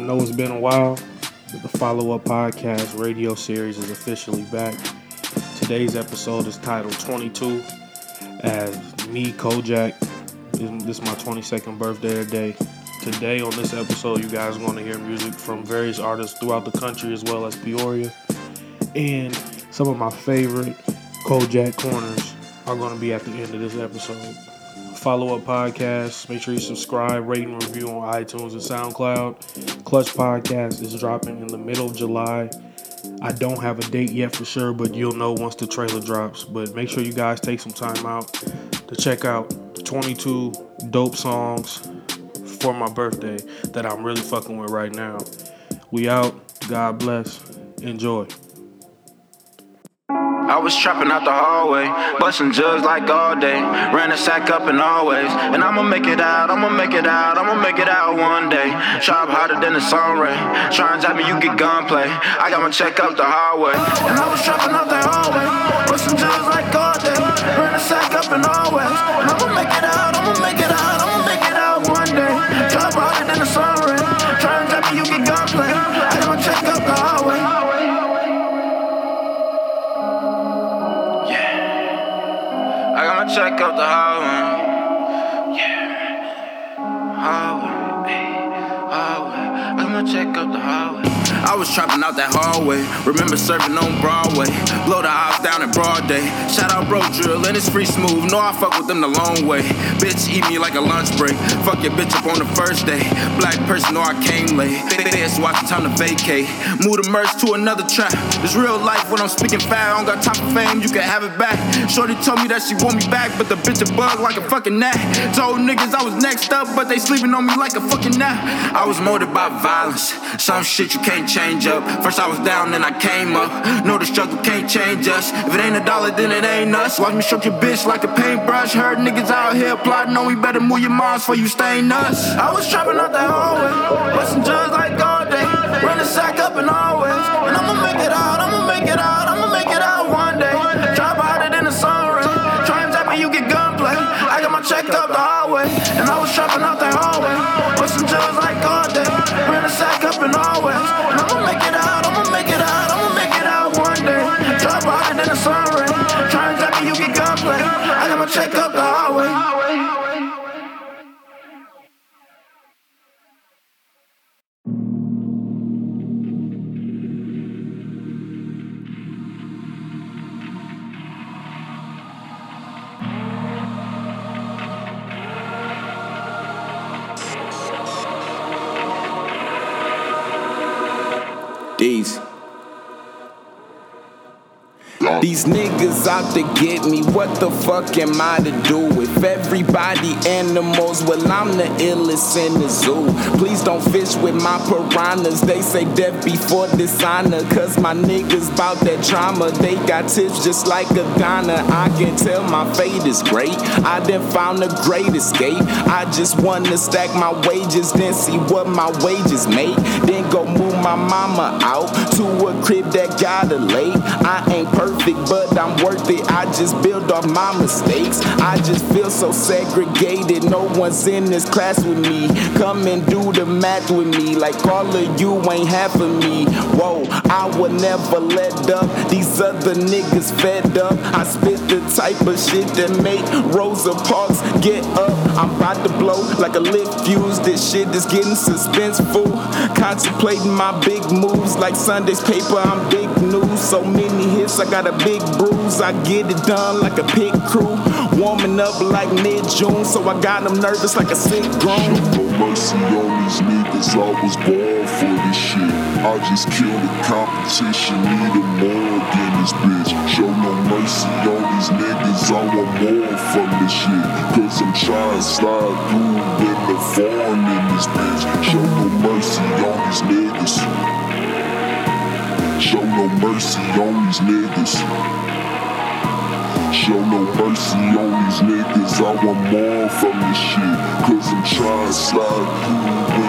know it's been a while, but the follow up podcast radio series is officially back. Today's episode is titled 22 as me, Kojak. This is my 22nd birthday today. Today on this episode, you guys are going to hear music from various artists throughout the country as well as Peoria. And some of my favorite Kojak corners are going to be at the end of this episode follow up Podcast. Make sure you subscribe, rate, and review on iTunes and SoundCloud. Clutch Podcast is dropping in the middle of July. I don't have a date yet for sure, but you'll know once the trailer drops. But make sure you guys take some time out to check out the 22 dope songs for my birthday that I'm really fucking with right now. We out. God bless. Enjoy. I was trapping out the hallway, busting jugs like all day. Ran a sack up and always. And I'ma make it out, I'ma make it out, I'ma make it out one day. Sharp harder than the sun ray. Try and tell me you get gunplay. I got my check up the hallway. And I was trapping out the hallway, busting jugs like all day. Ran a sack up and always. And check up the highway. Yeah. Hallway. ayy, Hallway. I got my check up the hallway. I was trapping out that hallway. Remember serving on Broadway. Blow the house down in broad day. Shout out bro drill and it's free smooth. Know I fuck with them the long way. Bitch eat me like a lunch break. Fuck your bitch up on the first day. Black person know I came late. Bitch watch the time to vacate. Move the merch to another trap. It's real life when I'm speaking fat. I don't got time for fame. You can have it back. Shorty told me that she want me back, but the bitch a bug like a fucking gnat. Told niggas I was next up, but they sleeping on me like a fucking nap. I was molded by violence. Some shit you can't change up. First I was down, then I came up. Know the struggle can't change us. If it ain't a dollar, then it ain't us. Watch me stroke your bitch like a paintbrush. Heard niggas out here plotting on we better move your minds before you stain us. I was trapping out the hallway, busting jugs like check These niggas out to get me, what the fuck am I to do? If everybody animals, well, I'm the illest in the zoo. Please don't fish with my piranhas, they say death before dishonor. Cause my niggas bout that trauma, they got tips just like a Ghana. I can tell my fate is great, I done found a great escape. I just wanna stack my wages, then see what my wages make. Then go move my mama out to a crib that got a lake. I ain't perfect, but I'm worth it. I just build off my mistakes. I just feel so segregated. No one's in this class with me. Come and do the math with me. Like all of you ain't half of me. Whoa, I will never let up. These other niggas fed up. I spit the type of shit that make Rosa Parks get up. I'm about to blow like a lit fuse. This shit is getting suspenseful. Contemplating my big moves like Sunday's paper. I'm big news. So many hits, I got a big bruise. I get it done like a pit crew. Warming up like mid June, so I got them nervous like a sick grown. No mercy on these niggas, I was born for this shit. I just kill the competition, need a more than this bitch. Show no mercy on these niggas, I want more from this shit. Cause I'm trying to slide through in the foreign in this bitch. Show no mercy on these niggas. Show no mercy on these niggas. Show no mercy on these niggas. I want more from this shit. Cause I'm trying to slide through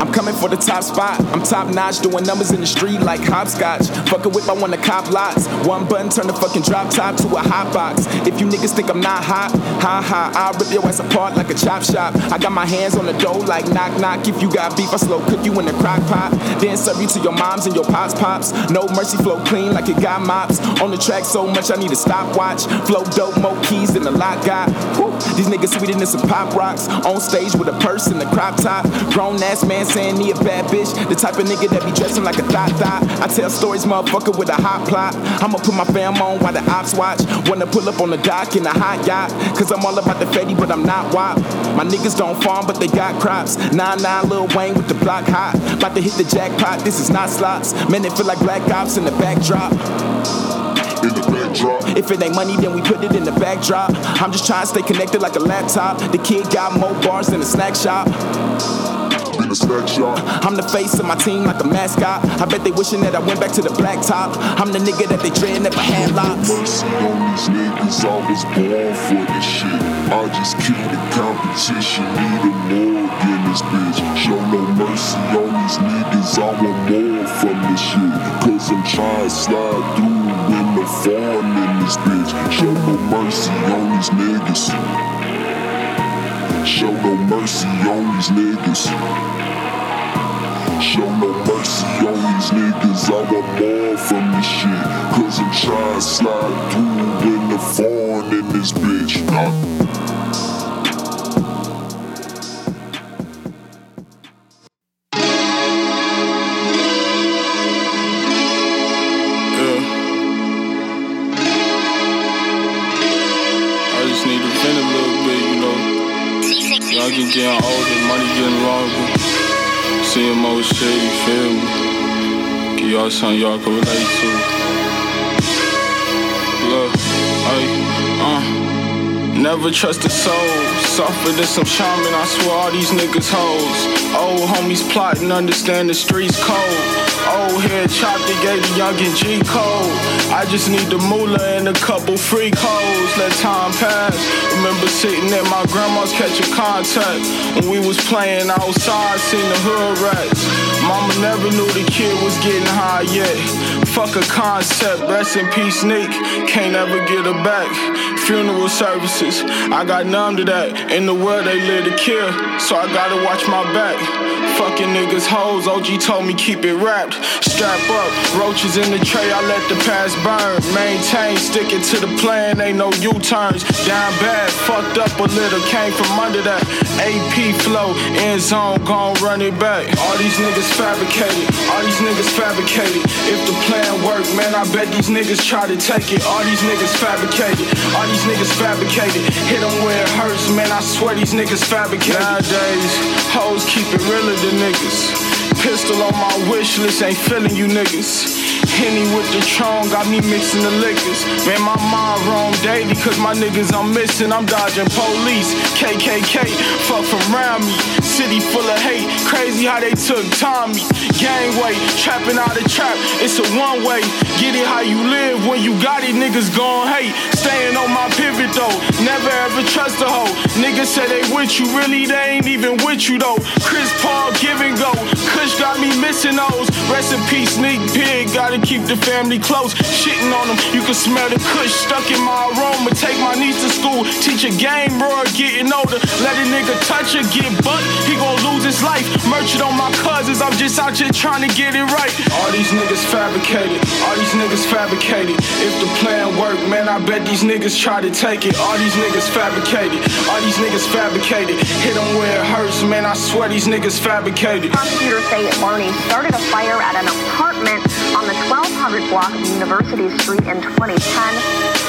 I'm coming for the top spot. I'm top notch, doing numbers in the street like hopscotch. Fuck a whip, I wanna cop lots. One button, turn the fucking drop top to a hot box. If you niggas think I'm not hot, ha ha, I'll rip your ass apart like a chop shop. I got my hands on the dough like knock knock. If you got beef, I slow cook you in the crock pot. Then serve you to your moms and your pops pops. No mercy, flow clean like it got mops. On the track so much, I need a stopwatch. Flow dope, more keys than a lot got. Woo. These niggas sweeter than some pop rocks. On stage with a purse and a crop top. Grown ass man saying he a bad bitch. The type of nigga that be dressing like a thot thot. I tell stories, motherfucker, with a hot plot. I'ma put my fam on while the ops watch. Wanna pull up on the dock in a hot yacht. Cause I'm all about the fatty, but I'm not wop. My niggas don't farm, but they got crops. 9-9 Lil Wayne with the block hot. About to hit the jackpot, this is not slots. Man, it feel like black ops in the backdrop. In the backdrop. If it ain't money, then we put it in the backdrop. I'm just trying to stay connected like a laptop. The kid got more bars than a snack shop. In the snack. I'm the face of my team like a mascot. I bet they wishing that I went back to the blacktop. I'm the nigga that they dread never had locks. Mercy on these niggas, I was born for this shit. I just killed the competition, need a morgue in this bitch. Show no mercy on these niggas, I want more from this shit. Cause I'm trying to slide through in the farm in this bitch. Show no mercy on these niggas. Show no mercy on these niggas. Show no mercy on these niggas. I want more from this shit. Cause I'm trying to slide through in the phone in this bitch. Nah. Y'all get getting older, money getting longer. Seeing more shit, you feel me? Give y'all something y'all can relate to. Look, hey, uh. Never trust a soul. Suffer than some shaman, I swear all these niggas hoes. Old homies plotting, understand the streets cold. Old head chopped, they gave the youngin' G code. I just need the moolah and a couple free codes. Let time pass. Remember sitting at my grandma's catching contact. When we was playing outside, seen the hood rats. Mama never knew the kid was getting high yet. Fuck a concept, rest in peace, Nick. Can't ever get her back. Funeral services, I got numb to that. In the world they live to kill, so I gotta watch my back. Fucking niggas hoes, OG told me keep it wrapped. Strap up, roaches in the tray, I let the past burn. Maintain, sticking to the plan, ain't no U-turns. Down bad, fucked up a little, came from under that. AP flow, end zone, gon' run it back. All these niggas fabricated, all these niggas fabricated. If the plan work, man, I bet these niggas try to take it. All these niggas fabricated, all these niggas fabricated. Hit them where it hurts, man, I swear these niggas fabricated. Nowadays, hoes keep it than niggas. Pistol on my wish list, ain't feeling you niggas. Henny with the Tron, got me mixing the liquors. Man, my mind roam daily, cause my niggas I'm missing. I'm dodging police, KKK, fuck from around me. City full of hate, crazy how they took Tommy. Gangway, trapping out of trap, it's a one way. Get it how you live, when you got it, niggas gon' hate. Staying on my pivot though, never ever trust a hoe. Niggas say they with you, really they ain't even with you though. Chris Paul, give and go, Kush got me missing those. Rest in peace, sneak pig, gotta keep the family close. Shitting on them, you can smell the Kush stuck in my aroma. Take my niece to school, teach a game, bro, getting older. Let a nigga touch her, get butt, he gon' lose his life. Merchant on my cousins, I'm just out here trying to get it right. All these niggas fabricated, all these niggas fabricated. If the plan work, man, I bet these niggas try to take it. All these niggas fabricated, all these niggas fabricated. Hit them where it hurts, man, I swear these niggas fabricated. Prosecutors say Barney started a fire at an block of University Street in 2010.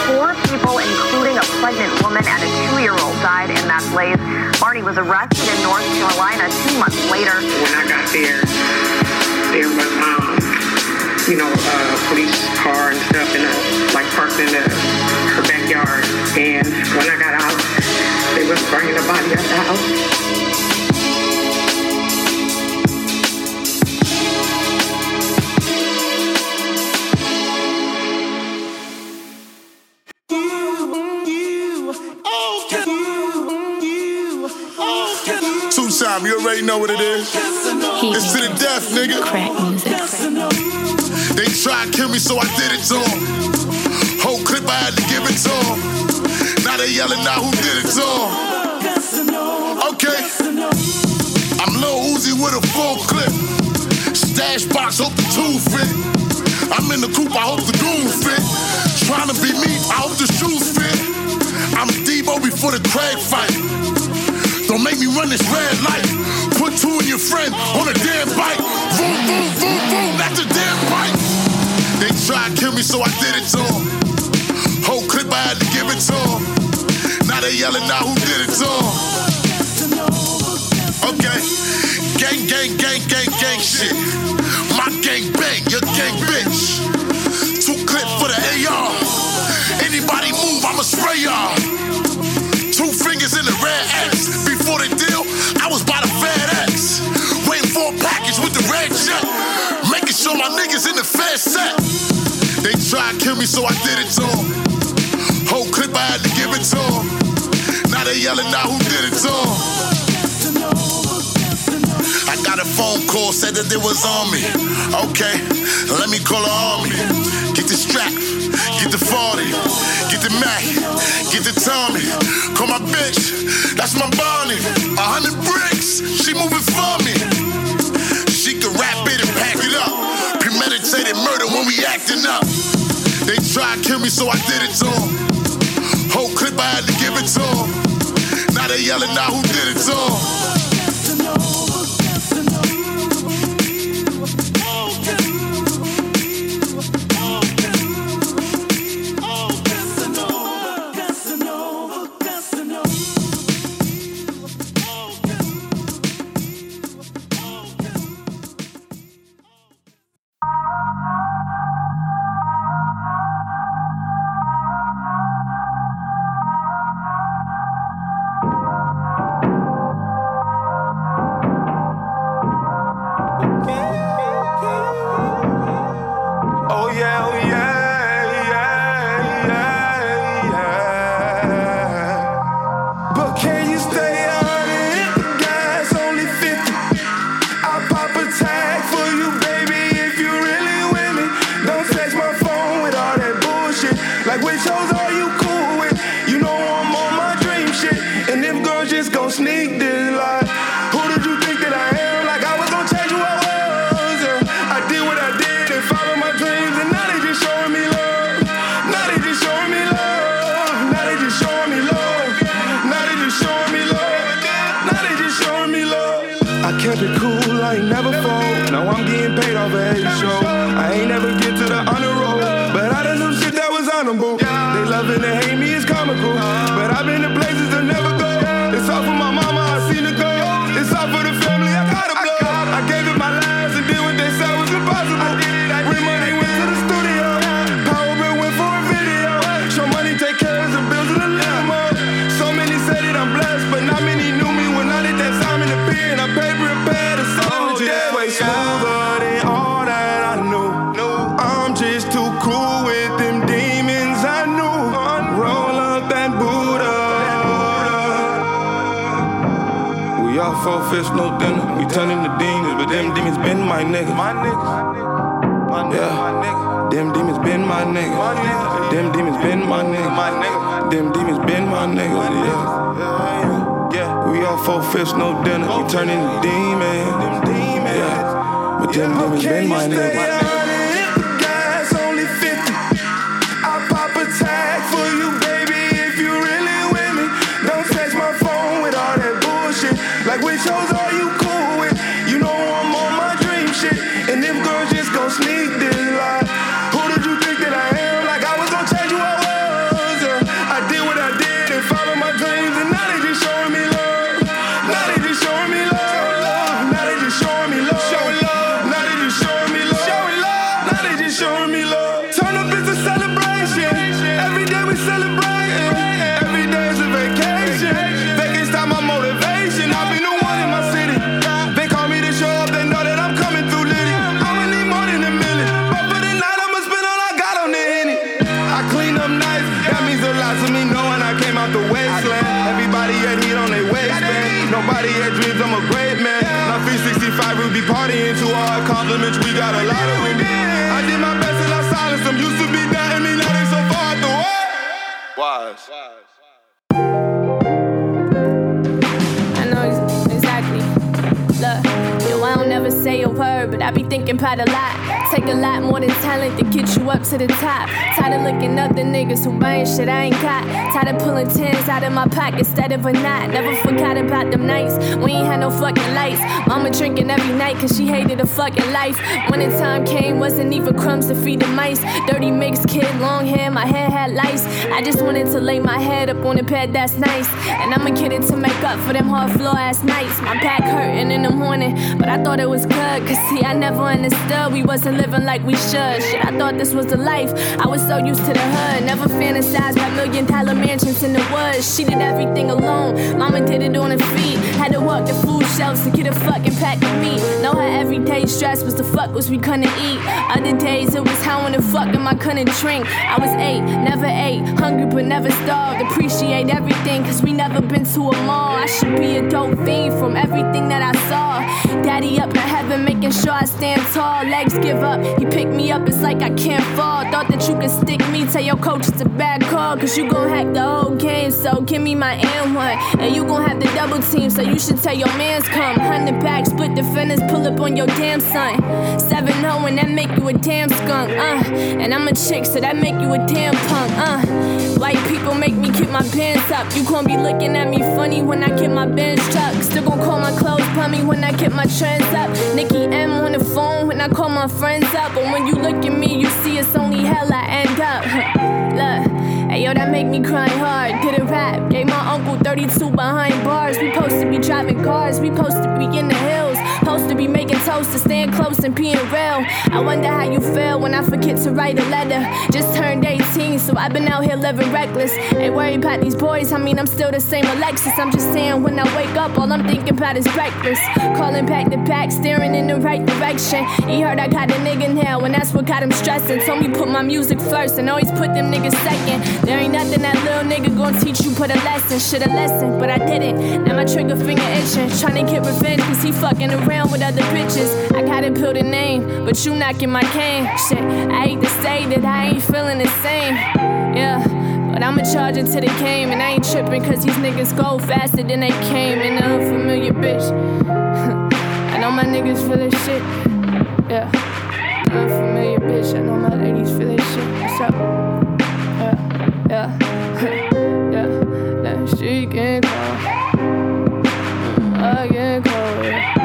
Four people, including a pregnant woman and a two-year-old, died in that blaze. Barney was arrested in North Carolina two months later. when I got there, there was um, you know, a police car and stuff, and like parked in the, her backyard. And when I got out, they was bringing the body out the house. Already know what it is. It's to the death, nigga. Crack music. They tried to kill me, so I did it to them. Whole clip, I had to give it to them. Now they yelling out who did it to them. Okay. I'm Lil Uzi with a full clip. Stash box, hope the two fit. I'm in the coupe, I hope the goon fit. Trying to be me, I hope the shoes fit. I'm Debo before the Craig fight. Don't make me run this red light. Put two in your friend on a damn bike. Boom, boom, boom, boom, that's a damn bike. They tried to kill me, so I did it to them. Whole clip, I had to give it to them. Now they yelling out who did it to them. Okay. Gang, gang, gang, gang, gang shit. My gang bang, your gang bitch. Two clip for the AR. Anybody move, I'ma spray y'all. Niggas in the Fed set. They tried to kill me, so I did it to them. Whole clip, I had to give it to them. Now they yelling out who did it to them. I got a phone call, said that they was on me. Okay, let me call the army. Get the strap, get the 40, get the Mac, get the Tommy. Call my bitch, that's my Bonnie. A hundred bricks, she moving for me. She can rap it and pack acting up. They tried to kill me, so I did it to them. Whole clip, I had to give it to them. Now they yelling out who did it to them. All four fish, no dinner. We turning to demons. Yeah. But them demons been my niggas. Gas only 50. I'll pop about a lot. Take a lot more than talent to get you up to the top. Tired of looking up the niggas who buying shit I ain't got. Tired of pulling tens out of my pocket instead of a knot. Never forgot about them nights we ain't had no fucking lights. Mama drinking every night cause she hated her fucking life. When the time came, wasn't even crumbs to feed the mice. Dirty mixed kid, long hair, my hair had lice. I just wanted to lay my head up on a bed that's nice. And I'ma get it to make up for them hard floor ass nights. My back hurting in the morning, but I thought it was good. Cause see, I never understood we wasn't living like we should. Shit, I thought this was the life. I was so used to the hood. Never fantasized about million dollar mansions in the woods. She did everything alone. Mama did it on her feet. Had to walk the food shelves to get a fucking pack of meat. Know her everyday stress was the fuck was we couldn't eat. Other days it was how in the fuck am I couldn't drink. I was eight, never ate. Hungry but never starved. Appreciate everything cause we never been to a mall. I should be a dope fiend from everything that I saw. Daddy up in heaven making sure I stand tall. Legs give up, he picked me up, it's like I can't fall. Thought that you could stick me, tell your coach it's a bad call. Cause you gon' hack the whole game, so give me my M1. And you gon' have the double team, so you should tell your mans come. Hundred back, split defenders, pull up on your damn son. 7 0 and that make you a damn skunk, uh. And I'm a chick, so that make you a damn punk, uh. White people make me keep my pants up. You gon' be looking at me funny when I get my bench truck. Still gon' call my clothes me when I get my trends up. Nikki M on the phone when I call my friends up. But when you look at me, you see it's only hell I end up. Look, hey yo, that make me cry hard. Did a rap, gave my uncle 32 behind bars. We supposed to be driving cars, we supposed to be in the hills. Supposed to be making toast to stand close and being real. I wonder how you feel when I forget to write a letter. Just turned 18, so I've been out here living reckless. Ain't worried about these boys, I mean, I'm still the same Alexis. I'm just saying, when I wake up, all I'm thinking about is breakfast. Calling back to back, staring in the right direction. He heard I got a nigga now, and that's what got him stressing. Told me put my music first and always put them niggas second. There ain't nothing that little nigga gonna teach you, put a lesson. Shoulda lesson, but I didn't. Now my trigger finger itching. Trying to get revenge, cause he fucking around with other bitches. I gotta build a name, but you knocking my cane. Shit, I hate to say that I ain't feeling the same. Yeah. But I'ma charge it till they came, and I ain't tripping cause these niggas go faster than they came. And the unfamiliar bitch. I know my niggas feel this shit. Yeah. Unfamiliar bitch. I know my ladies feel this shit. What's up? Yeah. Yeah. yeah. That shit get cold. I get cold. Yeah.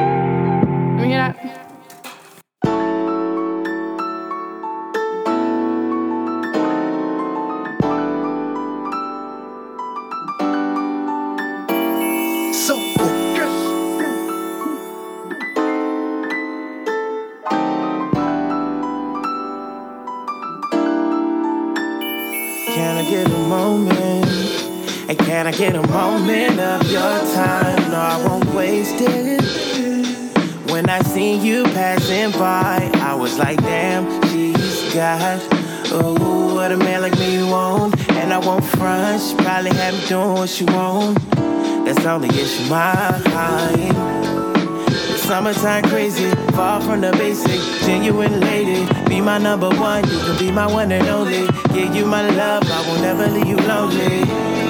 Get a moment of your time? No, I won't waste it. When I seen you passing by, I was like, damn, she's got. Ooh, what a man like me want. And I won't front, she probably have me doing what she want. That's only if she mine. Summertime crazy, far from the basic. Genuine lady, be my number one. You can be my one and only. Give you my love, I will never leave you lonely.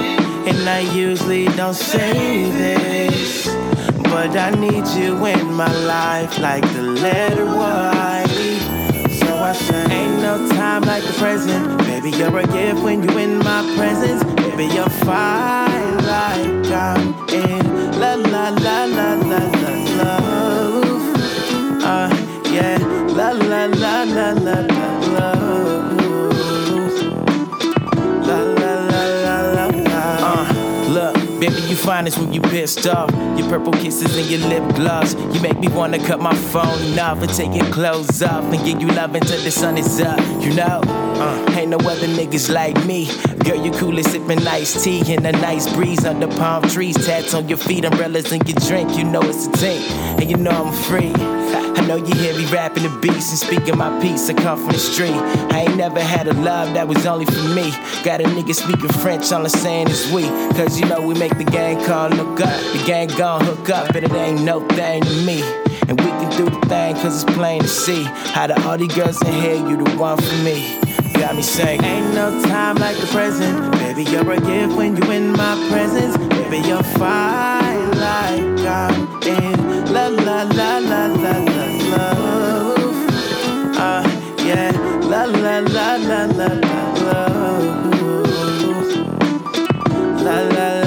And I usually don't say this, but I need you in my life like the letter Y. So I say, ain't no time like the present. Baby, you're a gift when you in my presence. Baby, you're fine like I'm in la la la la la la love. Uh, yeah, la la la la la la love. You find this when you pissed off. Your purple kisses and your lip gloss. You make me wanna cut my phone off and take your clothes off and give you love until the sun is up. You know, uh, ain't no other niggas like me. Girl, you cool as sipping iced tea in a nice breeze under palm trees. Tats on your feet, umbrellas in your drink. You know it's a team, and you know I'm free. I know you hear me rapping the beats and speaking my piece. I come from the street. I ain't never had a love that was only for me. Got a nigga speaking French, all I'm saying is we. Cause you know we make the gang call look up. The gang gon' hook up, but it ain't no thing to me. And we can do the thing, cause it's plain to see. How the all these girls in here, you the one for me. Got me saying, Ain't no time like the present. Baby, you're a gift when you in my presence. Baby, you're fine like I'm in la la la la la la love. Uh, yeah, la la la la la la love. La la la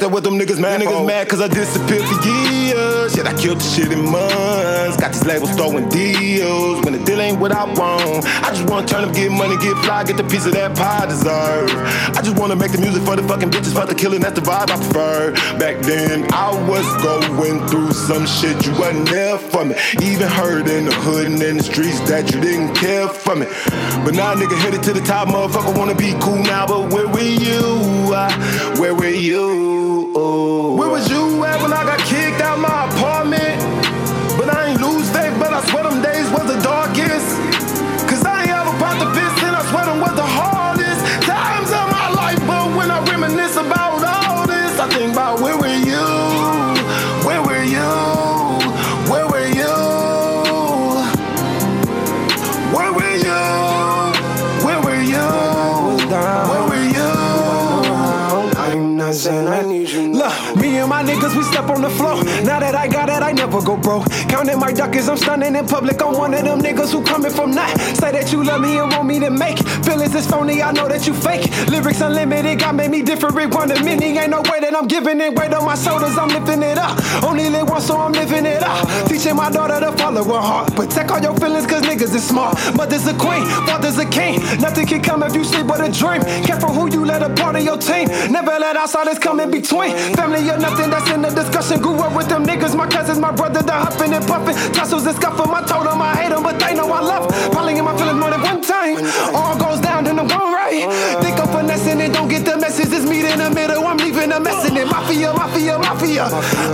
Get that with them niggas mad. Niggas mad cause I disappeared for years. Shit, I killed the shit in months. Got these labels throwing deals. When the deal ain't what I want, I just wanna turn up, get money, get fly, get the piece of that pie I deserve. I just wanna make the music for the fucking bitches, fuck the killing, that's the vibe I prefer. Back then, I was going through some shit you wasn't there for me. Even heard in the hood and in the streets that you didn't care for me. But now, nigga, headed to the top, motherfucker wanna be cool now, but where were you? Where were you? Where was you floor. Now that I never go broke. Counting my duckers, I'm stunning in public. I'm one of them niggas who coming from not. Say that you love me and want me to make. Feelings is phony, I know that you fake. Lyrics unlimited, God made me different. One of many, ain't no way that I'm giving it. Weight on my shoulders, I'm lifting it up. Only live once, so I'm living it up. Teaching my daughter to follow her heart. Protect all your feelings, cause niggas is smart. Mother's a queen, father's a king. Nothing can come if you sleep but a dream. Careful who you let a part of your team. Never let outsiders come in between. Family or nothing, that's in the discussion. Grew up with them niggas, my cousins, my brother, the huffing and puffing. Tussles and scuffing, I told them I hate them, but they know I love. Probably in my feelings more than one time. All goes down, then I'm going right. Think I'm finessing it, don't get the message. It's meet in the middle, I'm leaving a mess in it. Mafia, mafia, mafia.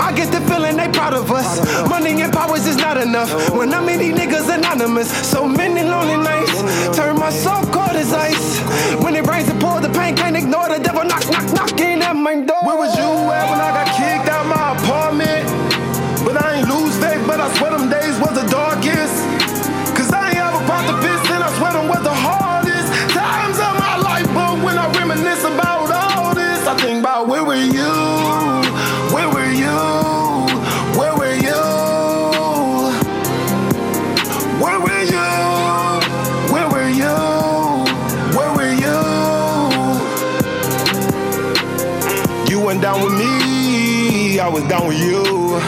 I get the feeling they proud of us. Money and powers is not enough. When I'm in these niggas anonymous, so many lonely nights. Turn my soul cold as ice. When it rains and pour, the pain can't ignore the devil knock, knock, knocking at my door. Where was you you.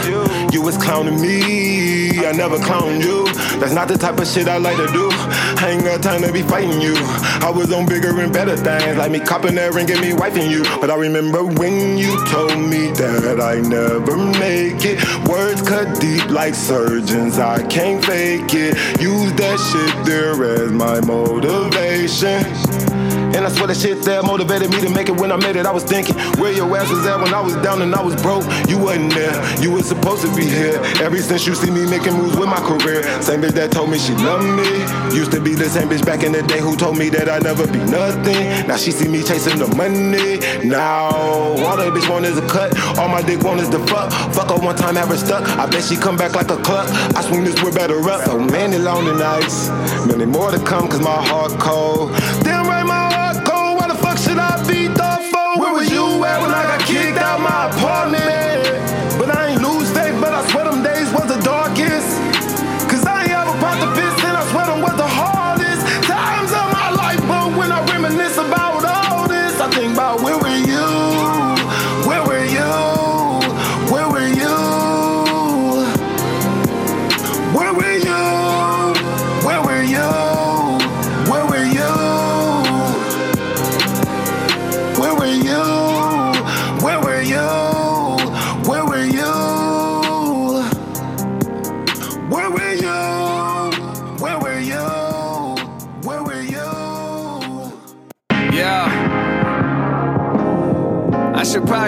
You was clowning me, I never clowned you. That's not the type of shit I like to do. I ain't got time to be fighting you. I was on bigger and better things, like me copping that ring and me wifing you. But I remember when you told me that I never make it. Words cut deep like surgeons, I can't fake it. Use that shit there as my motivation. And I swear that shit that motivated me to make it when I made it. I was thinking, where your ass was at when I was down and I was broke. You wasn't there, you was supposed to be here. Ever since you see me making moves with my career. Same bitch that told me she loved me. Used to be the same bitch back in the day who told me that I'd never be nothing. Now she see me chasing the money. Now all that bitch want is a cut. All my dick want is the fuck. Fuck her one time, have her stuck. I bet she come back like a cluck. I swing this whip better up. So many lonely nights, many more to come cause my heart cold. Out my apartment?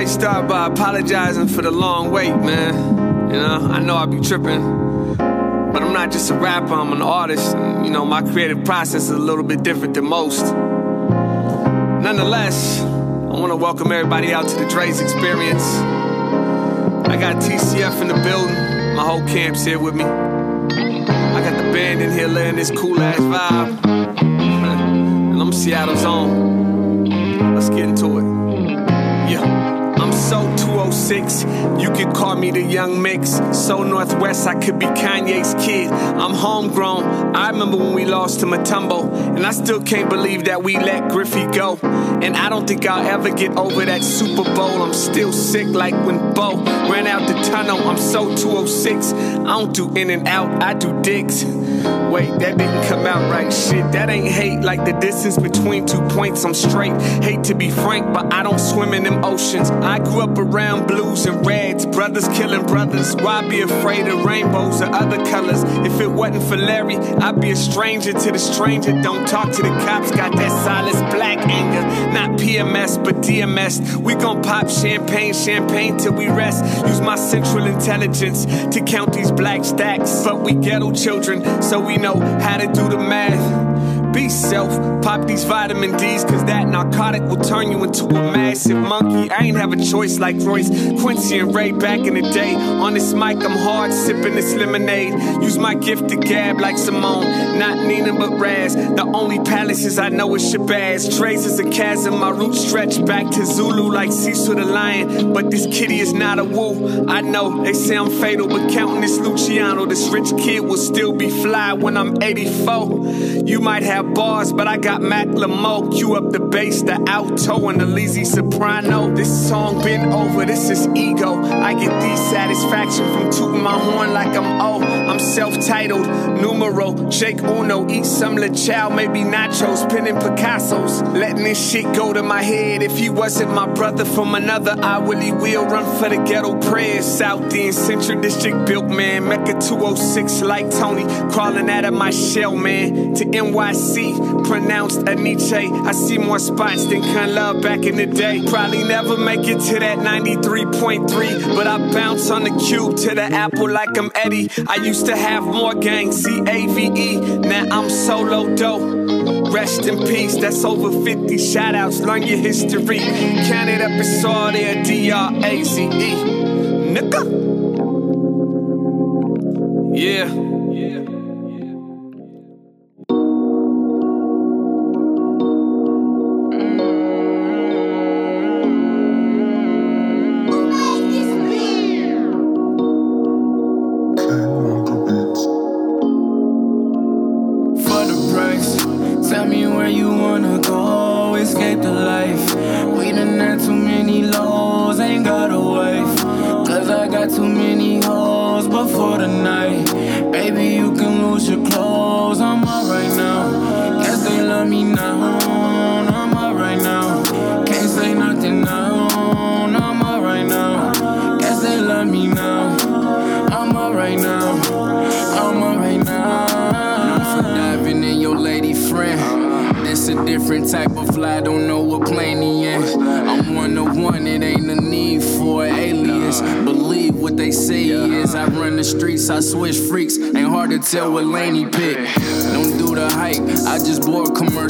Should start by apologizing for the long wait, man. You know, I know I be tripping. But I'm not just a rapper, I'm an artist. And, you know, my creative process is a little bit different than most. Nonetheless, I want to welcome everybody out to the Draze experience. I got TCF in the building, my whole camp's here with me. I got the band in here laying this cool ass vibe. And I'm Seattle's own. Let's get into it. So 206, you could call me the young mix. So Northwest, I could be Kanye's kid. I'm homegrown. I remember when we lost to Mutombo, and I still can't believe that we let Griffey go. And I don't think I'll ever get over that Super Bowl. I'm still sick like when Bo ran out the tunnel. I'm so 206. I don't do in and out, I do dicks. Wait, that didn't come out right. Shit, that ain't hate like the distance between two points. I'm straight. Hate to be frank, but I don't swim in them oceans. I grew up around blues and reds, brothers killing brothers. Why be afraid of rainbows or other colors? If it wasn't for Larry, I'd be a stranger to the stranger. Don't talk to the cops, got that silence, black anger. Not PMS, but DMS. We gon' pop champagne, champagne till we rest. Use my central intelligence to count these black stacks. But we ghetto children, so we know how to do the math. Be self, pop these vitamin D's, cause that narcotic will turn you into a massive monkey. I ain't have a choice like Royce, Quincy, and Ray back in the day. On this mic, I'm hard sipping this lemonade. Use my gift to gab like Simone, not Nina but Raz. The only palaces I know is Shabazz. Trace is a chasm, my roots stretch back to Zulu like Cecil the lion. But this kitty is not a woo. I know they say I'm fatal, but counting this Luciano, this rich kid will still be fly when I'm 84. You might have bars, but I got Mac Lamo. Cue up the bass, the alto, and the lazy soprano. This song been over, this is ego. I get the satisfaction from tooting my horn like I'm old. I'm self-titled, numero, Jake Uno. Eat some La Chow, maybe nachos, pinning Picasso's. Letting this shit go to my head. If he wasn't my brother from another, I really will run for the ghetto prayers. South End Central District built, man. Mecca 206 like Tony. Crawling out of my shell, man. To NYC. Pronounced Aniche. I see more spots than Kun Love back in the day. Probably never make it to that 93.3. But I bounce on the cube to the apple like I'm Eddie. I used to have more gang, C A V E. Now I'm solo dope. Rest in peace, that's over 50 shout outs. Learn your history. Count it up, it's all there. D R A Z E. Nigga. Yeah.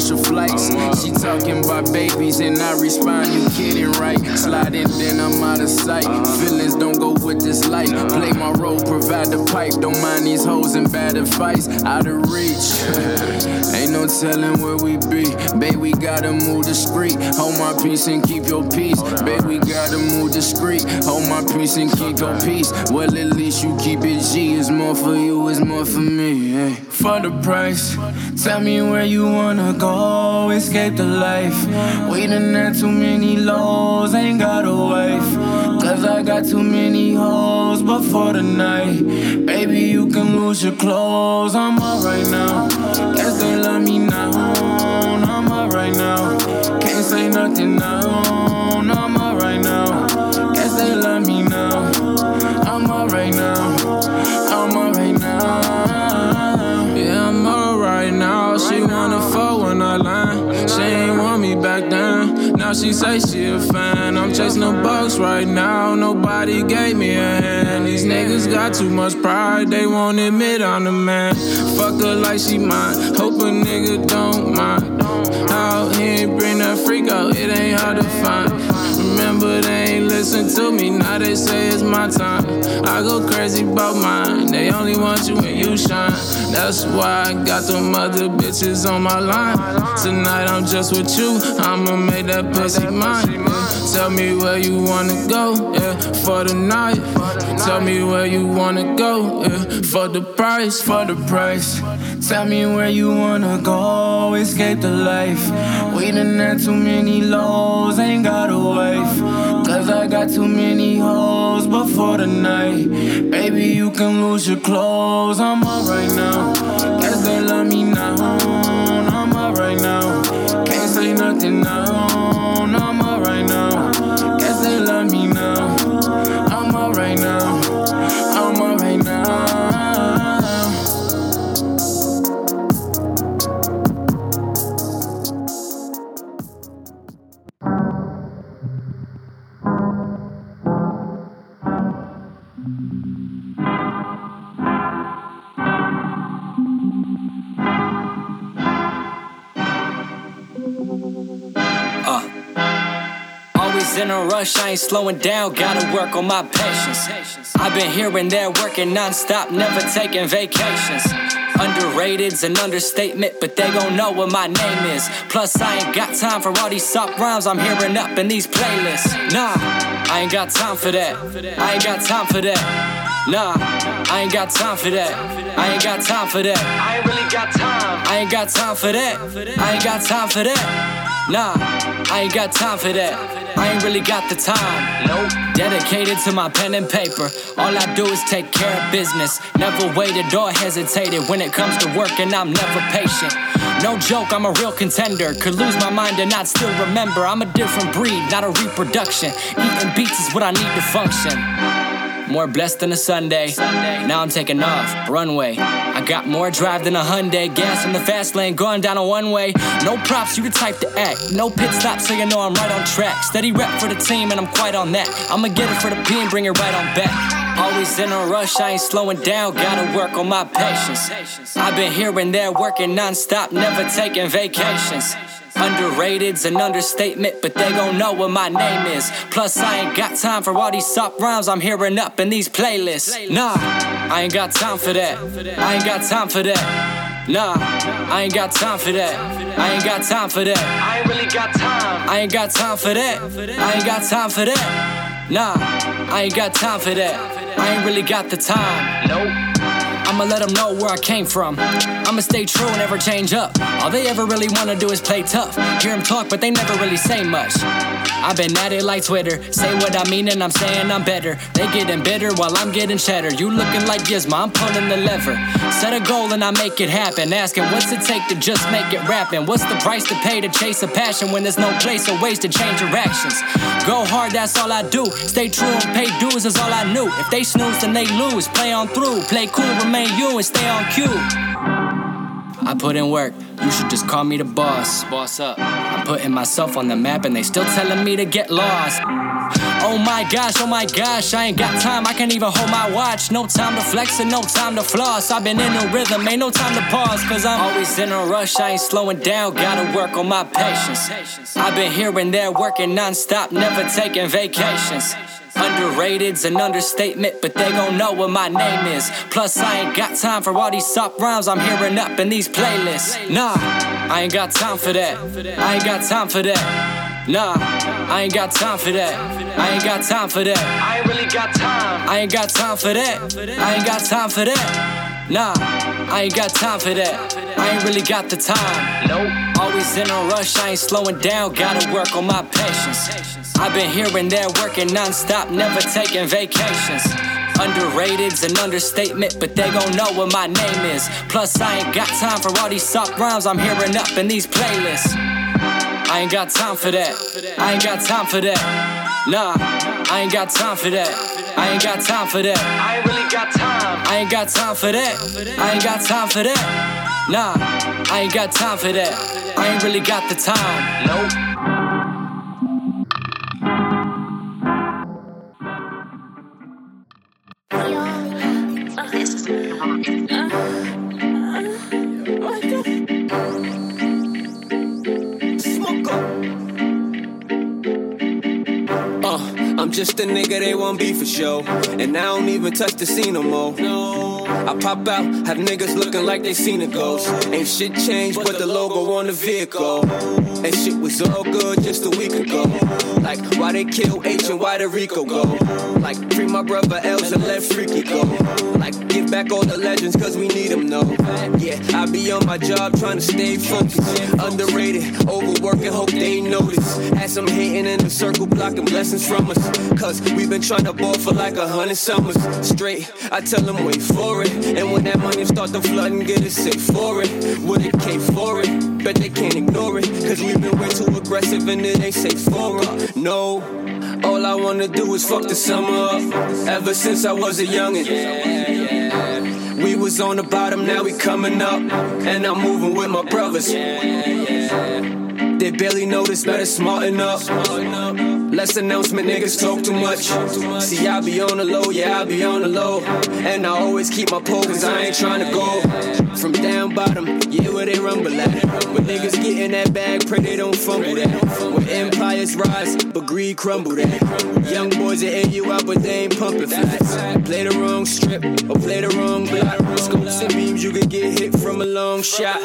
Commercial flights. She talking about babies and I respond, you kidding, right? Slide in, then I'm out of sight. Feelings don't go with this life. Play my role, provide the pipe. Don't mind these hoes and bad advice. Out of reach. Ain't no telling where we be. Babe, we gotta move discreet. Hold my peace and keep your peace. Babe, we gotta move discreet. Hold my peace and keep your peace. Well, at least you keep it G. It's more for you, it's more for me. Hey. For the price, tell me where you wanna go. Escape the life. Done had too many lows, ain't got a wife. Cause I got too many hoes, but for the night, baby, you can lose your clothes. I'm alright now. Guess they love me now. I'm alright now. Can't say nothing now. I'm alright now. Guess they love me now. I'm alright now. I'm alright now. Yeah, I'm alright now. She wanna fuck line. She ain't want me back down. Now she say she a fan. I'm chasing the bucks right now. Nobody gave me a hand. These niggas got too much pride. They won't admit I'm the man. Fuck her like she mine. Hope a nigga don't mind. Out here bring that freak out. It ain't hard to find. Remember they ain't listen to me. Now they say it's my time. I go crazy about mine. They only want you when you shine. That's why I got them other bitches on my line. Tonight I'm just with you. I'ma make that pussy mine. Tell me where you wanna go, yeah, for the night. Tell me where you wanna go, yeah, for the price, for the price. Tell me where you wanna go, escape the life. We done had too many lows, ain't got a wife. Cause I got too many hoes, but for the night, baby, you can lose your clothes. I'm alright now, guess they love me now. I'm alright now, can't say nothing now. I'm alright now, guess they love me now. I'm alright now, in a rush, I ain't slowing down, gotta work on my patience. I've been here and there working non-stop, never taking vacations. Underrated's an understatement, but they gon' know what my name is. Plus, I ain't got time for all these soft rhymes I'm hearing up in these playlists. Nah, I ain't got time for that. I ain't got time for that. Nah, I ain't got time for that. I ain't got time for that. I ain't really got time. I ain't got time for that. I ain't got time for that. Nah, I ain't got time for that. I ain't really got the time. Nope. Dedicated to my pen and paper. All I do is take care of business. Never waited or hesitated when it comes to work, and I'm never patient. No joke, I'm a real contender. Could lose my mind and not still remember. I'm a different breed, not a reproduction. Eating beats is what I need to function. More blessed than a Sunday. Now I'm taking off, runway. I got more drive than a Hyundai. Gas in the fast lane, going down a one way. No props, you the type to act. No pit stop, so you know I'm right on track. Steady rep for the team, and I'm quite on that. I'ma get it for the P and bring it right on back. Always in a rush, I ain't slowing down. Gotta work on my patience. I've been here and there working non-stop, never taking vacations. Underrated's an understatement, but they gon' know what my name is. Plus, I ain't got time for all these soft rhymes I'm hearing up in these playlists. Nah, I ain't got time for that. I ain't got time for that. Nah, I ain't got time for that. I ain't got time for that. I ain't really got time. I ain't got time for that. I ain't got time for that. Nah, I ain't got time for that. I ain't really got the time. Nope. I'ma let them know where I came from. I'ma stay true and never change up. All they ever really wanna do is play tough. Hear them talk, but they never really say much. I've been at it like Twitter. Say what I mean and I'm saying I'm better. They getting bitter while I'm getting cheddar. You looking like Gizmo, I'm pulling the lever. Set a goal and I make it happen. Asking what's it take to just make it rapping? What's the price to pay to chase a passion when there's no place or ways to change your actions? Go hard, that's all I do. Stay true and pay dues is all I knew. If they snooze, then they lose. Play on through. Play cool, remain you and stay on cue. I put in work, you should just call me the boss. Boss up. I'm putting myself on the map and they still telling me to get lost. Oh my gosh, oh my gosh, I ain't got time, I can't even hold my watch. No time to flex and no time to floss. I've been in a rhythm, ain't no time to pause, cause I'm always in a rush, I ain't slowing down, gotta work on my patience. I've been here and there working non-stop, never taking vacations. Underrated's an understatement, but they gon' know what my name is. Plus, I ain't got time for all these soft rhymes I'm hearing up in these playlists. Nah, I ain't got time for that. I ain't got time for that. Nah, I ain't got time for that. I ain't got time for that. I ain't really got time. I ain't got time for that. I ain't got time for that. Nah, I ain't got time for that. I ain't really got the time. Nope. Always in a rush, I ain't slowing down. Gotta work on my patience. I've been here and there working non-stop, never taking vacations. Underrated's an understatement, but they gon' know what my name is. Plus, I ain't got time for all these soft rhymes I'm hearing up in these playlists. I ain't got time for that. I ain't got time for that. Nah, I ain't got time for that. I ain't got time for that. I ain't really got time. I ain't got time for that. I ain't got time for that. Nah, I ain't got time for that. I ain't really got the time. Nope. I'm just a nigga they won't be for show. And I don't even touch the scene no more. I pop out, have niggas looking like they seen a ghost. Ain't shit changed but the logo on the vehicle. And shit was all good just a week ago. Like, why they kill H and why the Rico go? Like, free my brother Els and let Freaky go. Like, give back all the legends cause we need them, no. Yeah, I be on my job trying to stay focused. Underrated, overworking, hope they notice. Had some hating in the circle blocking blessings from us. Cause we been trying to ball for like a hundred summers straight. I tell them wait for it. And when that money start to flood and get it sick for it, would it came for it? Bet they can't ignore it. Cause we been way too aggressive and it ain't safe for it. No. All I wanna do is fuck the summer up. Ever since I was a youngin'. We was on the bottom, now we coming up. And I'm moving with my brothers. They barely notice, better smarten up. Less announcement, niggas talk too much. See, I be on the low, yeah, I be on the low. And I always keep my pole, cause I ain't trying to go from down bottom, yeah, where they rumble at. But niggas get in that bag, pray they don't fumble that. Where empires rise, but greed crumble that. Young boys that air you out, but they ain't pumping flats. Play the wrong strip, or play the wrong block. Scopes and beams, you can get hit from a long shot.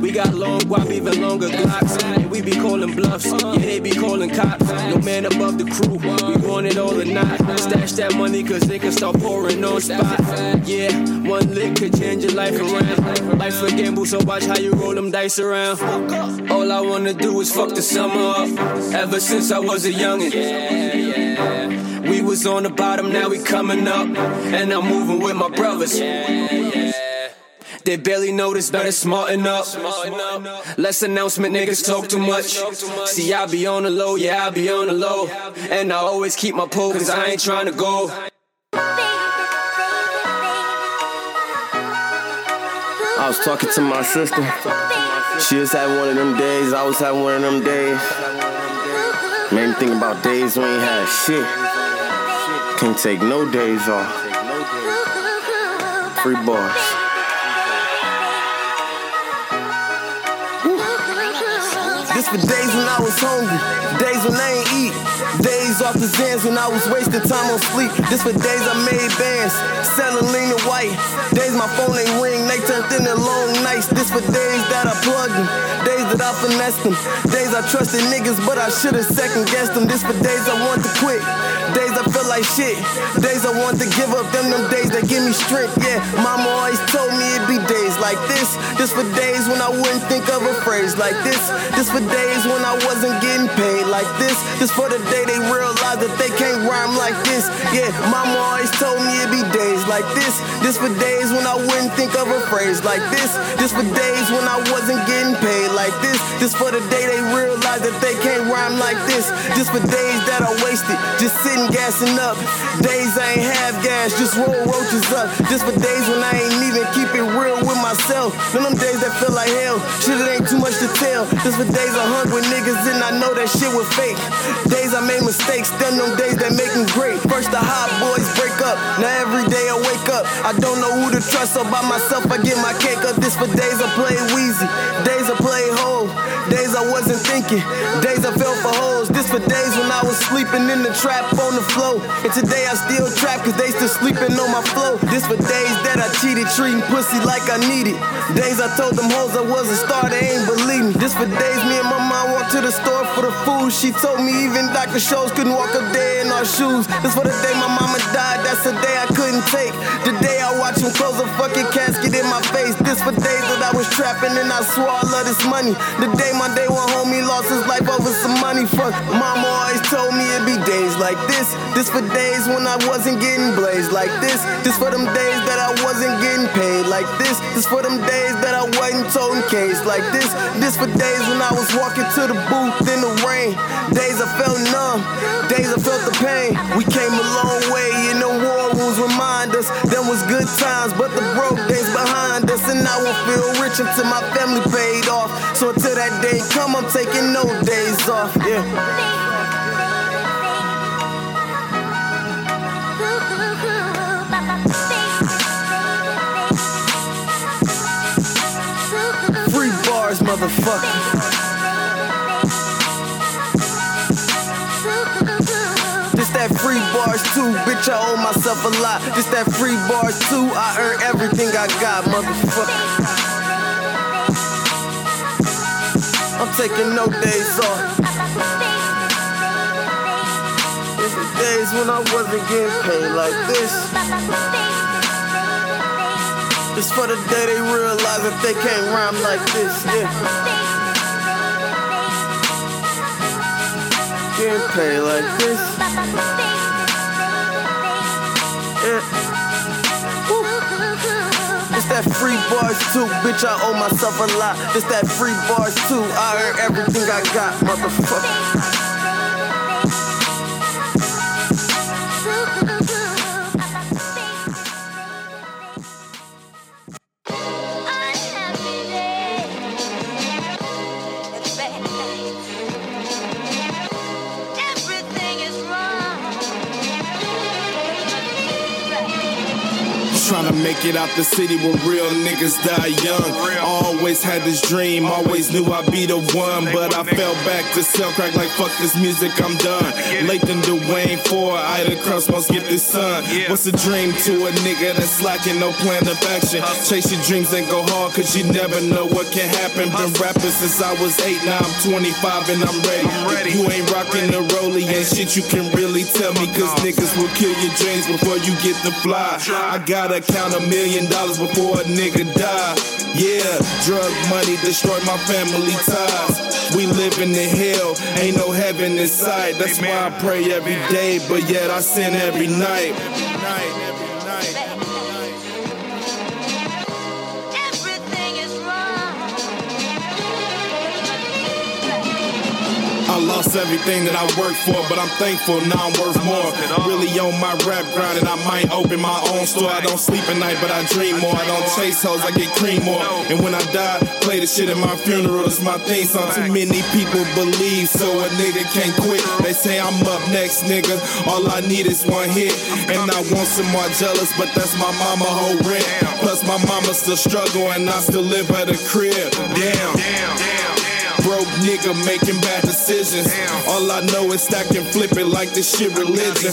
We got long guap, even longer glocks. And we be calling bluffs, yeah, they be calling cops. No man above the crew, we want it all or not. Stash that money, cause they can start pouring on spot. Yeah, one lick could change your life around. Life's a gamble, so watch how you roll them dice around. All I wanna do is fuck the summer up. Ever since I was a youngin'. We was on the bottom, now we coming up. And I'm moving with my brothers. They barely notice, better smarten up. Less announcement, niggas talk too much. See, I be on the low, yeah, I be on the low. And I always keep my pole, cause I ain't trying to go. I was talking to my sister. She was having one of them days, I was having one of them days. Made me think about days we ain't had shit. Can't take no days off. Free bars. For days when I was hungry, days when I ain't eat, days off the Xans when I was wasting time on sleep. This for days I made bands, selling lean and white. Days my phone ain't ring, they turned into long nights. This for days that I plugged them, days that I finessed them, days I trusted niggas but I should've second guessed them. This for days I want to quit, days I feel like shit, days I want to give up. Them them days that give me strength. Yeah, mama always told me it'd be days like this. This for days when I wouldn't think of a phrase like this. This for days when I wasn't getting paid like this. This for the day they realize that they can't rhyme like this. Yeah, mama always told me it'd be days like this. This for days when I wouldn't think of a phrase like this. This for days when I wasn't getting paid like this. This for the day they realize that they can't rhyme like this. This for days that I wasted, just sitting gassing up. Days I ain't have gas, just roll roaches up. This for days when I ain't even keep it real with myself. None them days that feel like hell. Shit, it ain't too much to tell. This for days I hung with niggas and I know that shit was fake. Days I made mistakes, then them days that make me great. First the hot boys break up, now every day I wake up. I don't know who to trust, so by myself I get my cake up. This for days I play Weezy, days I play Hove, days I wasn't thinking, days I fell for hoes. This for days when I was sleeping in the trap on the floor. And today I still trap cause they still sleeping on my flow. This for days that I cheated, treating pussy like I needed. Days I told them hoes I was a star, they ain't believe me. This for days me and my mom walked to the store for the food. She told me even Dr. Scholl's couldn't walk up there in our shoes. This for the day my mama died, that's the day I couldn't take. The day I watched him close a fucking casket in my face. This for days that I was trapping and I swore I love this money. The day my day one homie lost his life over some money. Fuck, mama always told me it'd be days like this. This for days when I wasn't getting blazed like this. This for them days that I wasn't getting paid like this. This for them days that I wasn't toting case like this. This for days when I was walking to the booth in the rain. Days I felt numb. Days I felt the pain. We came a long way and the war wounds remind us. Them was good times, but the broke us. And I will feel rich until my family paid off. So until that day come, I'm taking no days off. Yeah. Motherfucker. Free bars too, bitch. I owe myself a lot. Just that free bars too. I earn everything I got, motherfucker. I'm taking no days off. There's the days when I wasn't getting paid like this. It's for the day they realize that they can't rhyme like this. Yeah. Getting paid like this. It's that free bars too, bitch. I owe myself a lot. It's that free bars too. I earn everything I got, motherfucker. Trying to make it out the city where real niggas die young. Always had this dream, always knew I'd be the one. But I fell back to sell crack like fuck this music, I'm done. Lathan Dwayne for Ida Cross must get this son. What's a dream to a nigga that's lacking no plan of action? Chase your dreams and go hard, cause you never know what can happen. Been rapping since I was eight, now I'm 25 and I'm ready. If you ain't rocking the rollie, ain't shit you can really tell me, cause niggas will kill your dreams before you get the fly. I gotta count a million dollars before a nigga die. Yeah, drug money destroyed my family ties. We live in the hell, ain't no heaven in sight. That's why I pray every day, but yet I sin every night. Lost everything that I worked for, but I'm thankful now I'm worth more. Really on my rap grind, and I might open my own store. I don't sleep at night, but I dream more. I don't chase hoes, I get cream more. And when I die, play the shit at my funeral. It's my theme song. Too many people believe, so a nigga can't quit. They say I'm up next, nigga. All I need is one hit, and I want some more jealous, but that's my mama whole rent. Plus my mama still struggle, and I still live at a crib. Damn. Broke nigga making bad decisions. All I know is stack and flip it like this shit religion.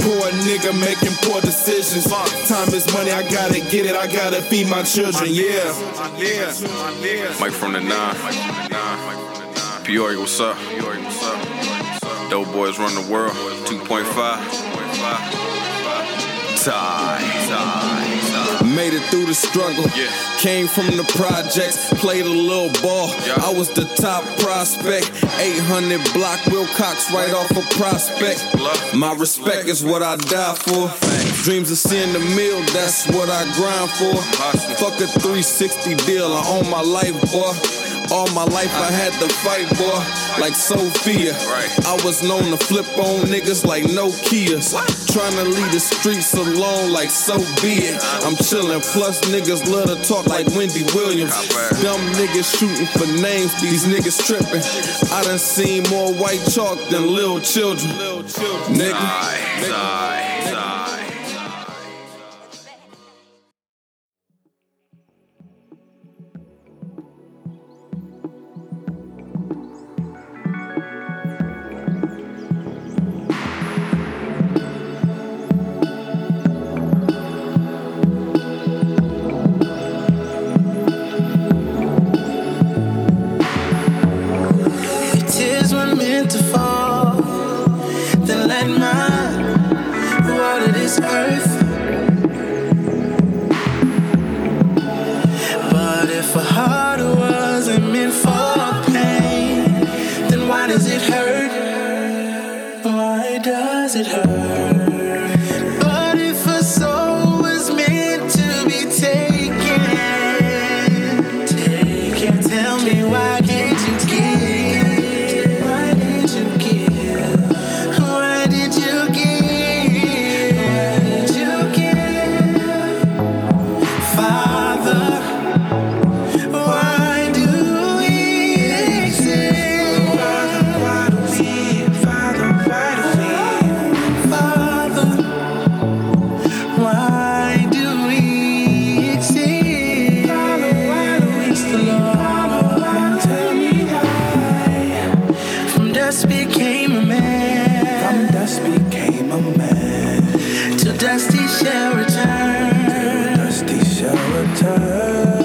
Poor nigga making poor decisions. Time is money, I gotta get it, I gotta feed my children, yeah. Mike from the nine. Peoria, what's up? Dope boys run the world. 2.5. Made it through the struggle. Came from the projects, played a little ball. I was the top prospect. 800 block Wilcox right off a prospect. My respect is what I die for. Dreams of seeing the meal, that's what I grind for. Fuck a 360 deal, I own my life, boy. All my life I had to fight, boy, like Sophia. I was known to flip on niggas like Nokias. Trying to leave the streets alone like so be it. I'm chillin', plus niggas love to talk like Wendy Williams. Dumb niggas shooting for names, these niggas trippin'. I done seen more white chalk than little children. Nigga. If earth. Dust became a man. From dust became a man. To dusty shall return. Dusty shall return.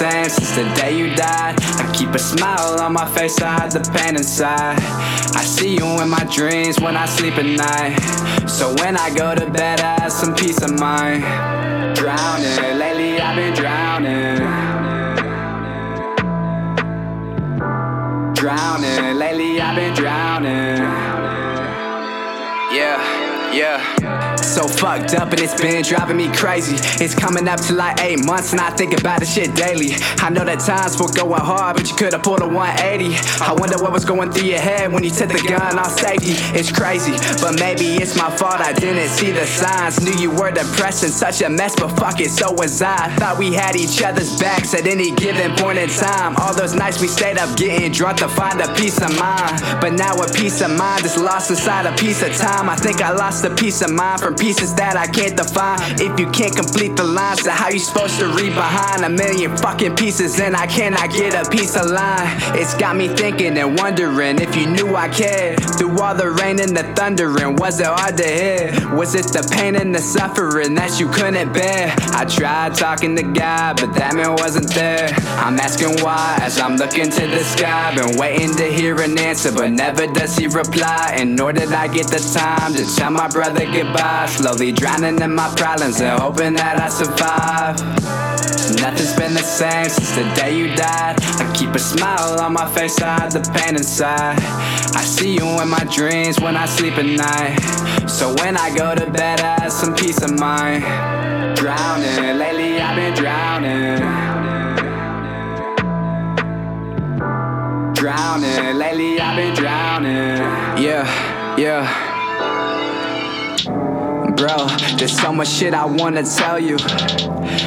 Same since the day you died. I keep a smile on my face, I hide the pain inside. I see you in my dreams when I sleep at night. So when I go to bed, I have some peace of mind. Drowning, lately I've been drowning. Drowning, lately I've been drowning. Yeah, yeah. So fucked up and it's been driving me crazy. It's coming up to like eight months and I think about this shit daily. I know that times were going hard, but you could have pulled a 180. I wonder what was going through your head when you took the gun off safety. It's crazy, but maybe it's my fault. I didn't see the signs. Knew you were depressed and such a mess, but fuck it, so was I. Thought we had each other's backs at any given point in time. All those nights we stayed up getting drunk to find a peace of mind. But now a peace of mind is lost inside a piece of time. I think I lost a peace of mind from pieces that I can't define. If you can't complete the lines, then how you supposed to read behind a million fucking pieces and I cannot get a piece of line? It's got me thinking and wondering if you knew I cared. Through all the rain and the thundering, was it hard to hear? Was it the pain and the suffering that you couldn't bear? I tried talking to God, but that man wasn't there. I'm asking why as I'm looking to the sky. Been waiting to hear an answer, but never does he reply. And nor did I get the time to tell my brother goodbye. Slowly drowning in my problems and hoping that I survive. Nothing's been the same since the day you died. I keep a smile on my face, I hide the pain inside. I see you in my dreams when I sleep at night. So when I go to bed, I have some peace of mind. Drowning, lately I've been drowning. Drowning, lately I've been drowning. Yeah, yeah. Bro, there's so much shit I wanna tell you.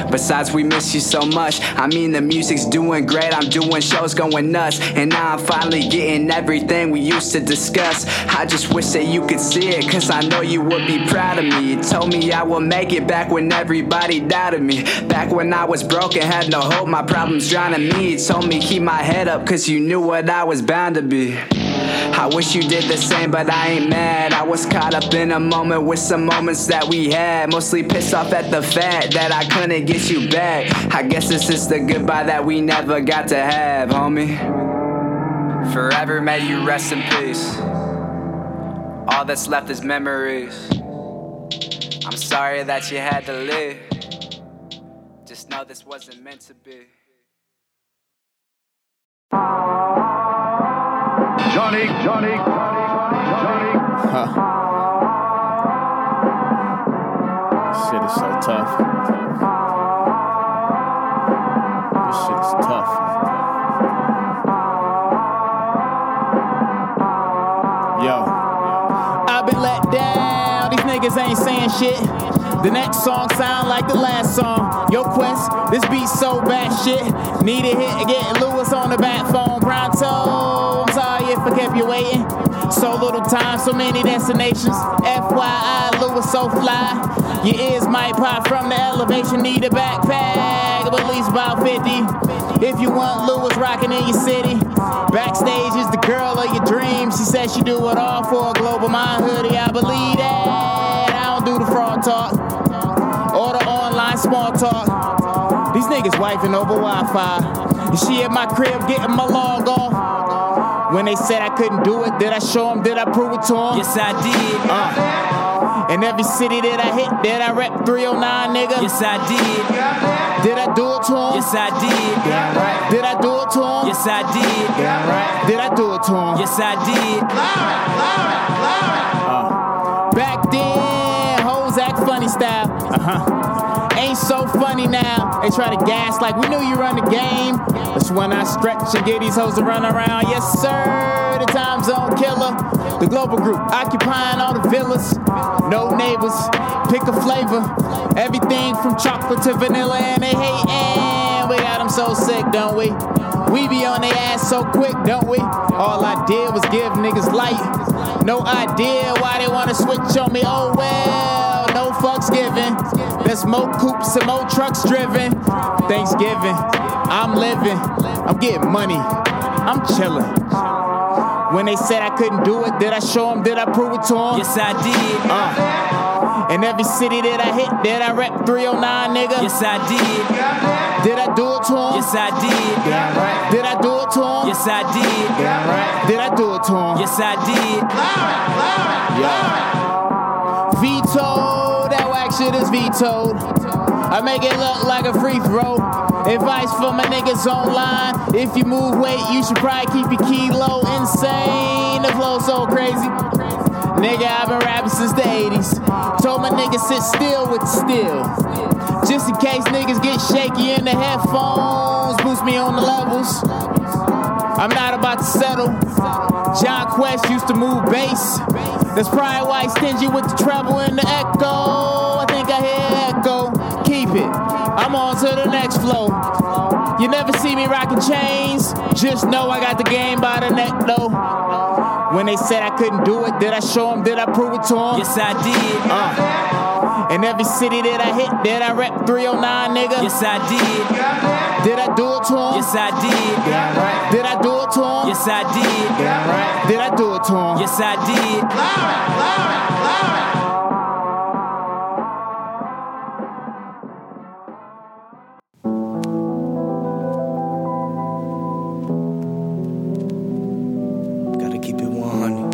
Besides, we miss you so much. I mean, the music's doing great. I'm doing shows going nuts. And now I'm finally getting everything we used to discuss. I just wish that you could see it, cause I know you would be proud of me. You told me I would make it back when everybody doubted me. Back when I was broken, had no hope, my problems drowning me. You told me keep my head up, cause you knew what I was bound to be. I wish you did the same, but I ain't mad. I was caught up in a moment with some moments that we had. Mostly pissed off at the fact that I couldn't get you back. I guess it's just the goodbye that we never got to have, homie. Forever may you rest in peace. All that's left is memories. I'm sorry that you had to leave. Just know this wasn't meant to be. Johnny, Johnny, Johnny. Johnny. Huh. Shit is so tough. This shit is tough. Yo. I've been let down. These niggas ain't saying shit. The next song sound like the last song. Yo, Quest, this beat so bad shit. Need a hit get Lewis on the back phone. Pronto. I kept you waiting. So little time, so many destinations. FYI, Lewis so fly. Your ears might pop from the elevation. Need a backpack of at least about 50. If you want Lewis rocking in your city. Backstage is the girl of your dreams. She said she do it all for a global mind hoodie. I believe that. I don't do the fraud talk or the online small talk. These niggas wifing over Wi-Fi. She at my crib getting my log off. When they said I couldn't do it, did I show them? Did I prove it to them? Yes, I did. Uh, in every city that I hit, did I rep 309, nigga? Yes, I did. Did I do it to him? Yes, I did. Damn right. Did I do it to him? Yes, I did. Damn right. Did I do it to him? Yes, I did. Uh, back then, hoes act funny style. Uh-huh. Ain't so funny now. They try to gas like we knew you run the game. That's when I stretch and get these hoes to run around. Yes, sir. The time zone killer. The global group occupying all the villas. No neighbors. Pick a flavor. Everything from chocolate to vanilla. And they hate. hating. We got them so sick, don't we? We be on their ass so quick, don't we? All I did was give niggas light. No idea why they wanna switch on me. Oh well, fucks given. There's more coops and more trucks driven. Thanksgiving, I'm living. I'm getting money. I'm chillin'. When they said I couldn't do it, did I show them? Did I prove it to them? Yes, I did. Uh, in every city that I hit, did I rep 309, nigga? Yes, I did. Did I do it to him? Yes, I did. Did I do it to him? Yes, I did. Did I do it to him? Yes, I did. Vetoed, shit is vetoed. I make it look like a free throw. Advice for my niggas online. If you move weight, you should probably keep your kilo insane. The flow so crazy. Nigga, I've been rapping since the 80s. Told my niggas sit still with the steel. Just in case niggas get shaky in the headphones. Boost me on the levels. I'm not about to settle. John Quest used to move bass. That's probably why he's stingy with the treble and the echo. I think I hear echo. Keep it. I'm on to the next flow. You never see me rocking chains. Just know I got the game by the neck though. When they said I couldn't do it, did I show them? Did I prove it to them? Yes, I did. Uh. In every city that I hit, did I rep 309, nigga? Yes, I did. Did I do it to them? Yes, I did. Did I do it to him? Yes, I did. Yeah, right. Did I do it to him? Yes, I did. Larry, loud, loud. Gotta keep it 100.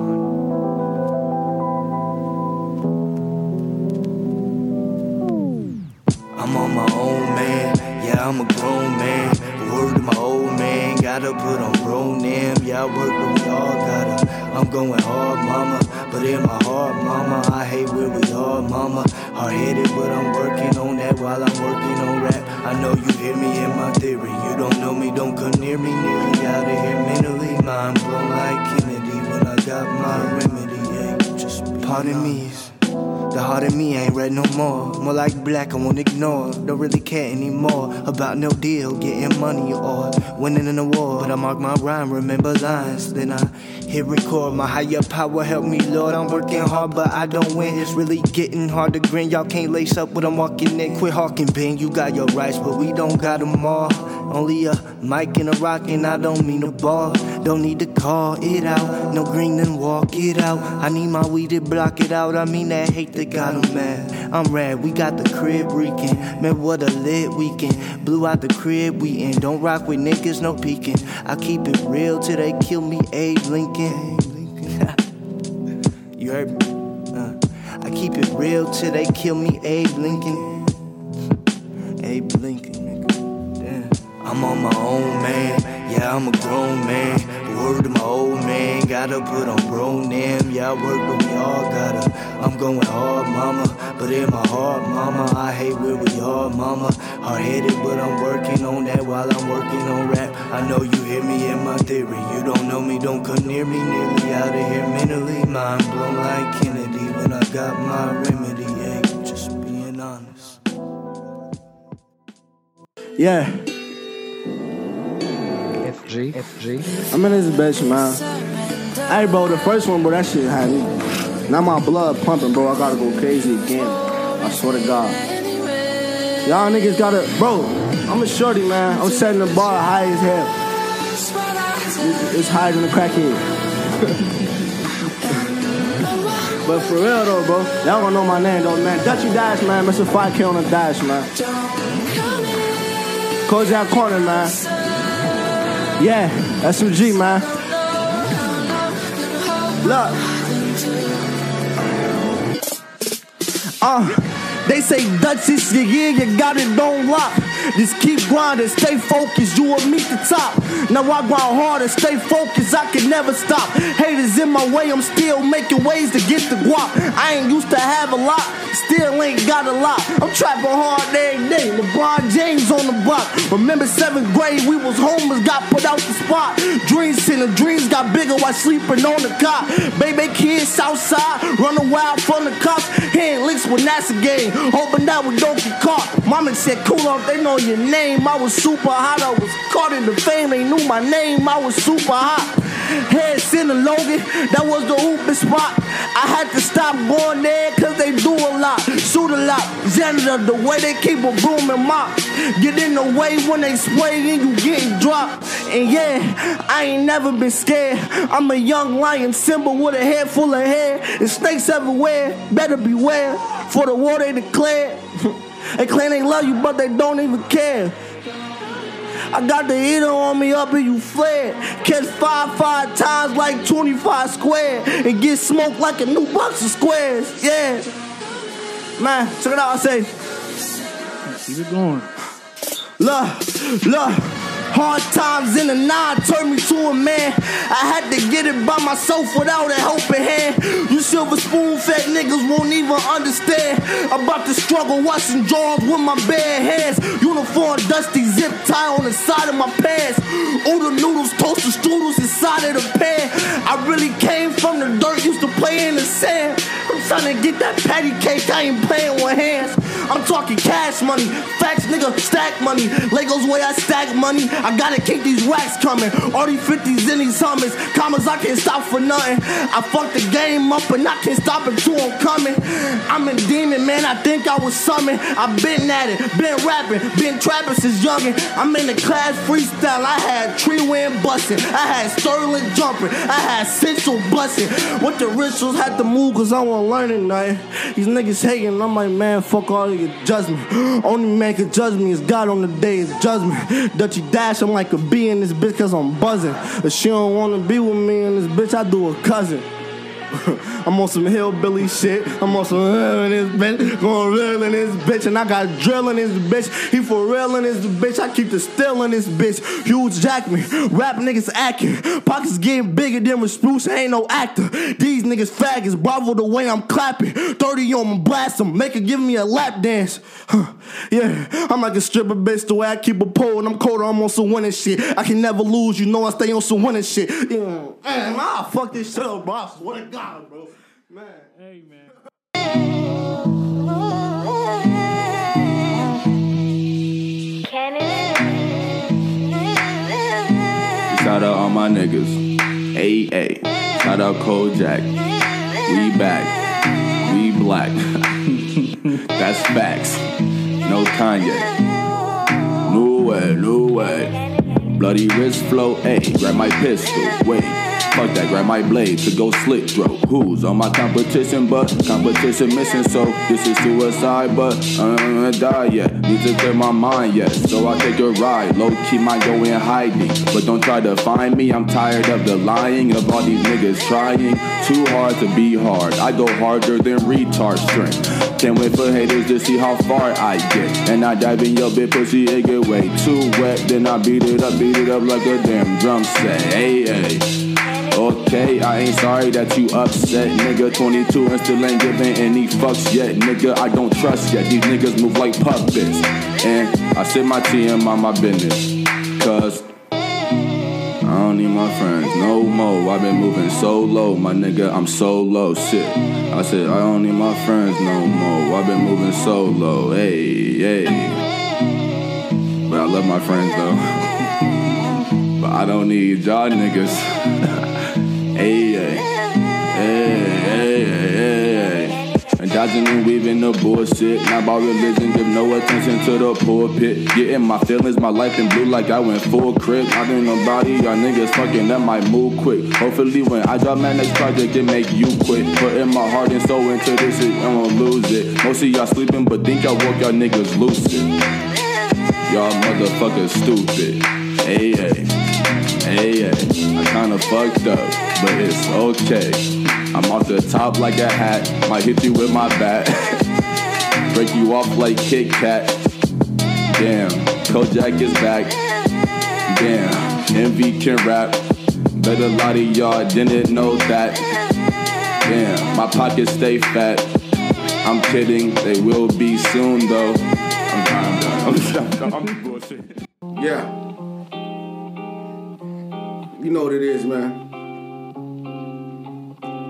I'm on my own, man. Yeah, I'm a grown man. Word of my old man. Gotta put on. Yeah, I work, but we all gotta. I'm going hard, mama. But in my heart, mama, I hate where we are, mama. Hard headed, but I'm working on that while I'm working on rap. I know you hear me in my theory. You don't know me, don't come near me. Nearly out of here mentally. Mind blown like Kennedy when I got my remedy. Yeah, just pardon me. The heart in me ain't red no more. More like black, I won't ignore. Don't really care anymore about no deal, getting money or winning an award. But I mark my rhyme, remember lines. Then I hit record. My higher power help me, Lord. I'm working hard, but I don't win. It's really getting hard to grin. Y'all can't lace up what I'm walking in. Quit hawking, Ben. You got your rights, but we don't got them all. Only a mic and a rock, and I don't mean a ball. Don't need to call it out. No green and walk it out. I need my weed to block it out. I mean that hate that got 'em mad. I'm rad, we got the crib reeking. Man, what a lit weekend. Blew out the crib, we in. Don't rock with niggas, no peeking. I keep it real till they kill me, Abe Lincoln. you heard me? Uh, I keep it real till they kill me, Abe Lincoln. Abe Lincoln. I'm on my own, man. Yeah, I'm a grown man. Word of my old man. Gotta put on bro name. Yeah, I work, but we all gotta. I'm going hard, mama. But in my heart, mama, I hate where we are, mama. Hard headed, but I'm working on that while I'm working on rap. I know you hear me in my theory. You don't know me, don't come near me. Nearly out of here mentally. Mind blown like Kennedy when I got my remedy. Yeah, just being honest. Yeah. FG, FG. I'm in this bitch, man. Hey, bro, the first one, bro, that shit had me. Now my blood pumping, bro. I gotta go crazy again. I swear to God. Y'all niggas gotta, bro. I'm a shorty, man. I'm setting the bar high as hell. It's- higher than the crackhead. but for real though, bro, y'all gonna know my name though, man. Dutchy Dash, man. Mr. 5K on the dash, man. Kojak Corner, man. Yeah, SMG, man. Look. Uh, they say Dutch is your year, you got it on lock. Just keep grinding, stay focused, you will meet the top. Now I grind hard and stay focused, I can never stop. Haters in my way, I'm still making ways to get the guap. I ain't used to have a lot, still ain't got a lot. I'm trapping hard every day, LeBron James on the block. Remember seventh grade, we was homeless, got put out the spot. Dreams in the dreams got bigger while sleeping on the cot. Baby kids outside, running wild from the cops. Hitting links with NASA game, hoping that we don't get caught. Mama said, cool off, they know your name. I was super hot, I was caught in the fame, they knew my name, I was super hot. Heads in the Logan, that was the hooping spot. I had to stop going there cause they do a lot, shoot a lot. Janitor, the way they keep a broom and mop. Get in the way when they spray and you getting dropped. And yeah, I ain't never been scared. I'm a young lion symbol with a head full of hair. And snakes everywhere, better beware. For the war they declared. they claim they love you, but they don't even care. I got the heater on me up and you flare. Catch five five times like 25 square and get smoked like a new box of squares. Yeah. Man, check it out. I say, Keep it going. Look, look. Hard times in the nine turned me to a man. I had to get it by myself without a helping hand. You silver spoon fed niggas won't even understand about the struggle washing drawers with my bare hands. Uniform dusty zip tie on the side of my pants. Oodle noodles, toasted strudels inside of the pan. I really came from the dirt, used to play in the sand. I'm trying to get that patty cake, I ain't playing with hands. I'm talking cash money, facts, nigga, stack money. Legos way I stack money. I gotta keep these racks coming. All these 50s in these hummers. Commas I can't stop for nothing. I fucked the game up and I can't stop until I'm coming. I'm a demon, man. I think I was summoned. I've been at it, been rapping, been trapping since youngin'. I'm in the class freestyle. I had tree wind busting. I had Sterling jumping. I had Central busting. What the rituals had to move cause I want learning, night. These niggas hating. I'm like, man, fuck all your judgment. Only man can judge me is God on the day of judgment. Dutchy I'm like a bee in this bitch cause I'm buzzing. If she don't wanna be with me in this bitch, I do a cousin. I'm on some hillbilly shit. I'm on some real in this bitch. Going real in this bitch. And I got drill in this bitch. He for real in this bitch. I keep the still in this bitch. Hugh Jackman. Rap niggas acting. Pockets getting bigger than with Spruce. Ain't no actor. These niggas faggots. Bravo the way I'm clapping. 30 on them, blast them. Make her give me a lap dance. Huh. Yeah, I'm like a stripper bitch. The way I keep a pole. And I'm colder. I'm on some winning shit. I can never lose. You know I stay on some winning shit. Yeah. Man, ah, fuck this shit up, bro. I swear to God, bro. Man. Hey, man. Shout out all my niggas. AA. Shout out Kojak. We back. We black. That's facts. No Kanye. No way, no way. Bloody wrist flow, ayy. Grab my pistol, wait. Fuck that, grab my blade to go slit throat. Who's on my competition, but competition missing, so this is suicide, but I'm gonna die yet. Need to clear my mind yet, so I take a ride. Low key might go in hiding, but don't try to find me. I'm tired of the lying of all these niggas trying too hard to be hard. I go harder than retard strength. Can't wait for haters to see how far I get. And I dive in your bit pussy, it get way too wet. Then I beat it up, beat it up like a damn drum set. Hey, hey. Okay, I ain't sorry that you upset, nigga. 22 and still ain't giving any fucks yet, nigga. I don't trust yet. These niggas move like puppets. And I sit my tea and mind my business. Cause I don't need my friends no more. I've been moving so low, my nigga. I'm so low, shit. I said, I don't need my friends no more. I've been moving so low, hey, hey. But I love my friends though. but I don't need y'all niggas. Hey, hey, hey, hey, hey. And dodging and weaving the bullshit. Not about religion, give no attention to the pulpit. Getting my feelings, my life in blue like I went full crib. I think nobody, y'all niggas fucking that might move quick. Hopefully, when I drop my next project, it make you quit. Putting my heart and soul into this shit, I won't lose it. Most of y'all sleeping, but think y'all woke y'all niggas lucid. Y'all motherfuckers stupid. Hey, hey, hey, hey. I kinda fucked up, but it's okay. I'm off the top like a hat, might hit you with my bat. Break you off like Kit Kat. Damn, Kojak is back. Damn, Envy can rap. Bet a lot of y'all didn't know that. Damn, my pockets stay fat. I'm kidding, they will be soon though. I'm I'm. I'm, I'm bullshit. Yeah. You know what it is, man.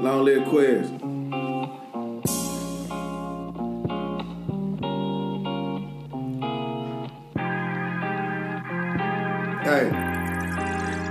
Long live Quez. Hey.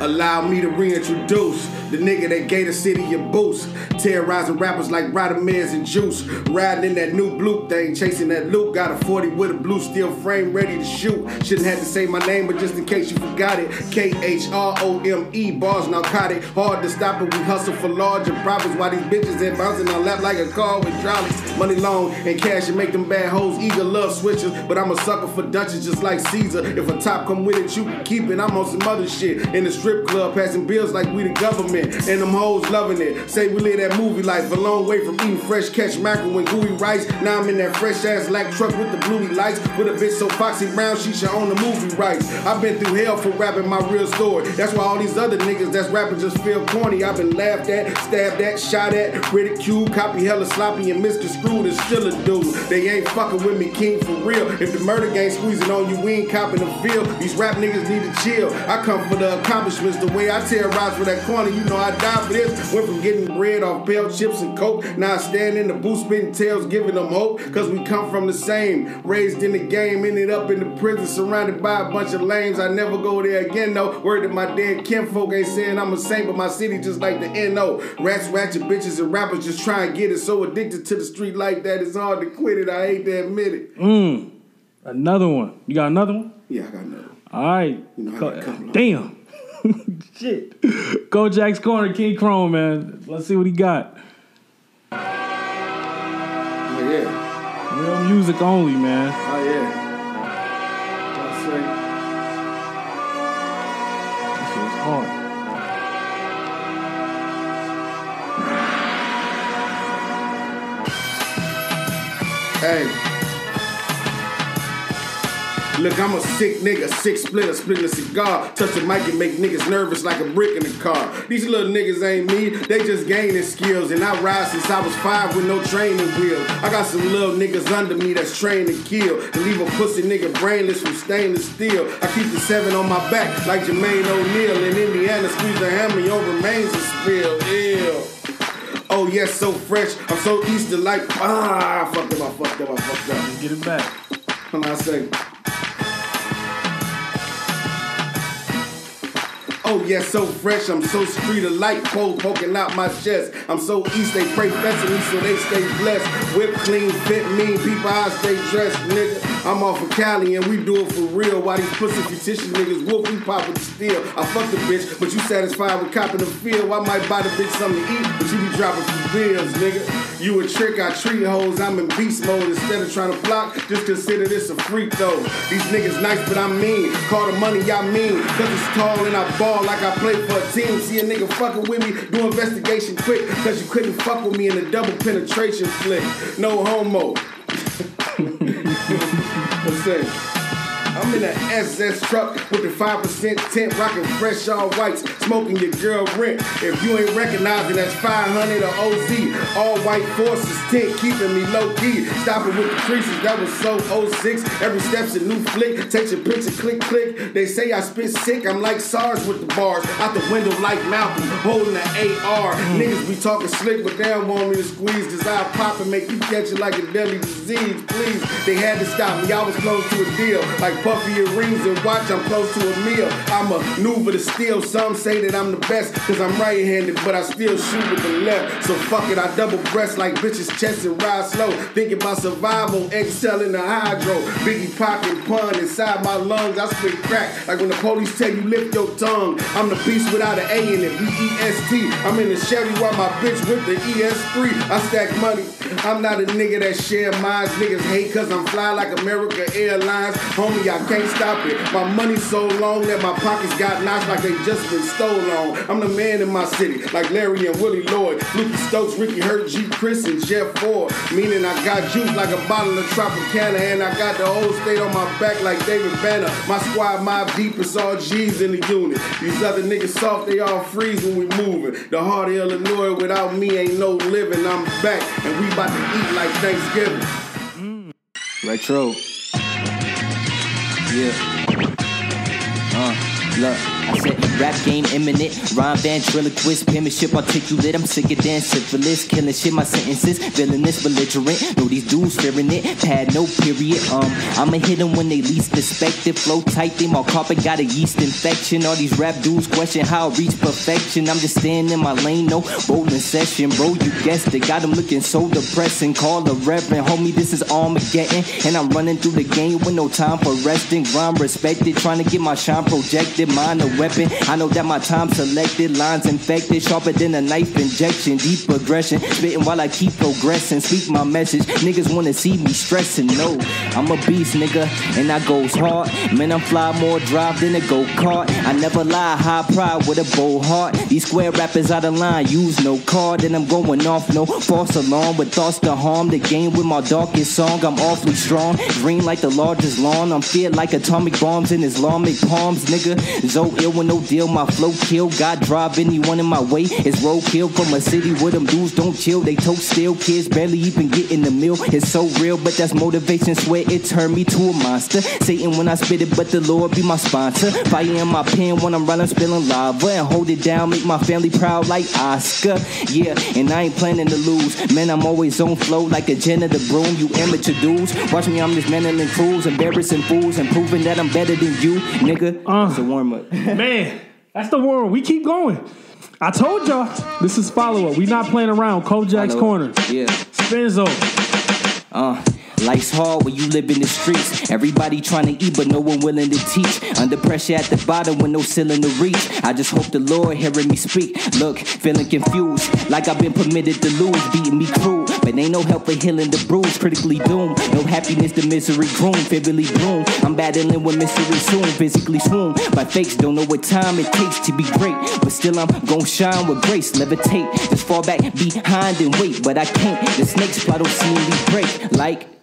Allow me to reintroduce the nigga that gave the city a boost. Terrorizing rappers like Radamez and Juice. Riding in that new blue thing, chasing that loop. Got a 40 with a blue steel frame ready to shoot. Shouldn't have to say my name, but just in case you forgot it. K H R O M E, bars narcotic. Hard to stop it, we hustle for larger profits. While these bitches ain't bouncing on lap like a car with trolleys. Money long and cash and make them bad hoes eager love switches. But I'm a sucker for Dutchess just like Caesar. If a top come with it, you can keep it. I'm on some other shit. In the strip club, passing bills like we the government. And them hoes loving it. Say we live that movie life. A long way from eating fresh catch mackerel and gooey rice. Now I'm in that fresh ass lack truck with the bluey lights. With a bitch so foxy brown, she should own the movie rights. I've been through hell for rapping my real story. That's why all these other niggas that's rapping just feel corny. I've been laughed at, stabbed at, shot at, ridiculed, copy hella sloppy, and misconstrued is still a dude. They ain't fucking with me, king for real. If the murder gang squeezing on you, we ain't copping the feel. These rap niggas need to chill. I come for the accomplishments, the way I terrorize for that corner. You know I die for this. Went from getting bread off pale chips and coke. Now I stand in the booth spitting tails, giving them hope. Cause we come from the same. Raised in the game, ended up in the prison, surrounded by a bunch of lames. I never go there again though. Word that my dead kinfolk ain't saying I'm a saint, but my city just like the NO. Rats, ratchet bitches, and rappers just try and get it. So addicted to the street like that, it's hard to quit it. I hate to admit it. Mm. Another one. You got another one? Yeah, I got another one. All right. You know how Co- that come along. Damn. Shit. Go Jack's Corner, King Chrome, man. Let's see what he got. Oh yeah. Real music only, man. Oh yeah. I say. This shit is hard. Hey. Look, I'm a sick nigga, sick splitter, splitting a cigar. Touch the mic and make niggas nervous like a brick in the car. These little niggas ain't me, they just gaining skills. And I ride since I was five with no training wheels. I got some little niggas under me that's trained to kill. And leave a pussy nigga brainless from stainless steel. I keep the seven on my back like Jermaine O'Neal. In Indiana, squeeze the hammer, your remains are spilled. Ew. Oh yes, so fresh. I'm so Easter like ah, I fucked up, I fucked up, I fucked up. Get it back. Come on, I say. Oh yeah, so fresh. I'm so street of light pole poking out my chest. I'm so east, they pray fest me so they stay blessed. Whip clean, fit mean, people I stay dressed, nigga. I'm off of Cali and we do it for real. Why these pussy fictitious niggas wolf, we pop with the steel. I fuck the bitch, but you satisfied with copping the feel. I might buy the bitch something to eat, but you be dropping some bills, nigga. You a trick, I treat hoes. I'm in beast mode instead of trying to block. Just consider this a freak though. These niggas nice, but I'm mean. Call the money I mean, cause it's tall and I ball like I play for a team. See a nigga fucking with me, do investigation quick, cause you couldn't fuck with me in a double penetration flick. No homo. What's that? I'm in a SS truck with the 5% tint, rocking fresh all whites, smoking your girl rent. If you ain't recognizing that's 500 or OZ, all white forces tint, keeping me low key. Stopping with the creases, that was so 06. Every step's a new flick, takes your picture, click, click. They say I spit sick, I'm like SARS with the bars. Out the window like Malcolm, holding the AR. Niggas be talking slick, but they don't want me to squeeze, cause I'll pop and make you catch it like a deadly disease. Please, they had to stop me, I was close to a deal. Like puffy earrings and watch, I'm close to a meal. I'm a maneuver to steal. Some say that I'm the best, cause I'm right handed, but I still shoot with the left. So fuck it, I double breast like bitches' chest and ride slow. Thinking about survival, excelling in the hydro. Biggie pocket pun inside my lungs, I spit crack. Like when the police tell you lift your tongue. I'm the beast without an A in it, B-E-S-T. I'm in the Chevy while my bitch with the ES3. I stack money. I'm not a nigga that share minds. Niggas hate cause I'm fly like America Airlines. Homie, I can't stop it. My money's so long that my pockets got notched like they just been stolen. I'm the man in my city, like Larry and Willie Lloyd. Lukey Stokes, Ricky Hurt, G. Chris, and Jeff Fort. Meaning I got juice like a bottle of Tropicana, and I got the whole state on my back like David Banner. My squad mob deep, it's all G's in the unit. These other niggas soft, they all freeze when we moving. The heart of Illinois without me ain't no living. I'm back, and we about to eat like Thanksgiving. Retro. Yeah. Uh, look. Rap game imminent, rhyme ventriloquist, penmanship articulate. I'm sicker than syphilis, killing shit. My sentences, villainous, belligerent. Know these dudes fearing it, pad no period. Um, I'ma hit them when they least expect it. Flow tight, they my carpet got a yeast infection. All these rap dudes question how I reach perfection. I'm just staying in my lane, no bowling session, bro. You guessed it, got them looking so depressing. Call a reverend, homie, this is Armageddon, and I'm running through the game with no time for resting. Rhyme respected, trying to get my shine projected. Mind weapon, I know that my time selected. Lines infected, sharper than a knife injection. Deep aggression, spitting while I keep progressing. Speak my message, niggas wanna see me stressing. No, I'm a beast, nigga, and I goes hard. Man, I'm fly more drive than a go kart. I never lie, high pride with a bold heart. These square rappers out of line, use no card, and I'm going off no false alarm with thoughts to harm the game with my darkest song. I'm awfully strong, green like the largest lawn. I'm feared like atomic bombs in Islamic palms, nigga. So ill with no deal, my flow kill. God drive anyone in my way. It's roadkill from a city where them dudes don't chill. They toast still, kids barely even get in the meal. It's so real, but that's motivation. Swear it turned me to a monster. Satan when I spit it, but the Lord be my sponsor. Fire in my pen when I'm running, spilling lava and hold it down, make my family proud like Oscar. Yeah, and I ain't planning to lose. Man, I'm always on flow like a janitor broom. You amateur dudes, watch me, I'm just manhandling fools, embarrassing fools, and proving that I'm better than you, nigga. Uh, it's a warm up. Man, that's the world. We keep going. I told y'all this is follow up. We not playing around. Kojak's corner. Yeah. Spenzo. Uh, life's hard when you live in the streets. Everybody trying to eat, but no one willing to teach. Under pressure at the bottom with no ceiling to reach. I just hope the Lord hearing me speak. Look, feeling confused, like I've been permitted to lose, beating me cruel. But ain't no help for healing the bruise, critically doomed. No happiness, the misery groom, vividly bloom. I'm battling with misery soon, physically swoon. My fakes don't know what time it takes to be great. But still, I'm gon' shine with grace, levitate. Just fall back behind and wait, but I can't. The snakes plot don't see me break. Like,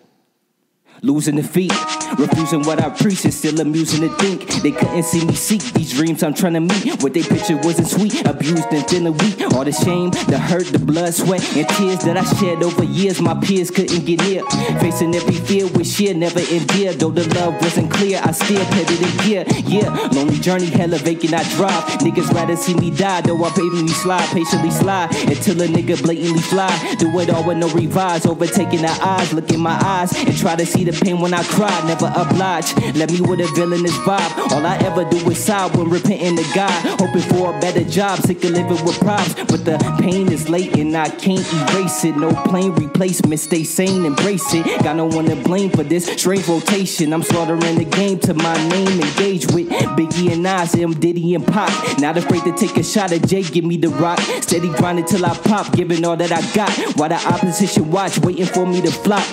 Losing the feet, refusing what I preach is still amusing to think. They couldn't see me seek these dreams I'm trying to meet. What they pictured wasn't sweet, abused and feeling weak. All the shame, the hurt, the blood, sweat, and tears that I shed over years. My peers couldn't get near. Facing every fear with sheer, never endeared. Though the love wasn't clear, I still headed in gear. Yeah, lonely journey, hella vacant, I drive. Niggas rather see me die, though I patiently slide, patiently slide until a nigga blatantly fly. Do it all with no revise, overtaking the eyes, look in my eyes and try to see the pain when I cry. Never oblige, let me with a villainous vibe. All I ever do is sigh when repenting to God, hoping for a better job, sick of living with props. But the pain is late and I can't erase it. No plain replacement, stay sane, embrace it. Got no one to blame for this strange rotation. I'm slaughtering the game to my name, engage with Biggie and Nas, M Diddy and Pop. Not afraid to take a shot at Jay, give me the rock. Steady grinding till I pop, giving all that I got. While the opposition watch, waiting for me to flop.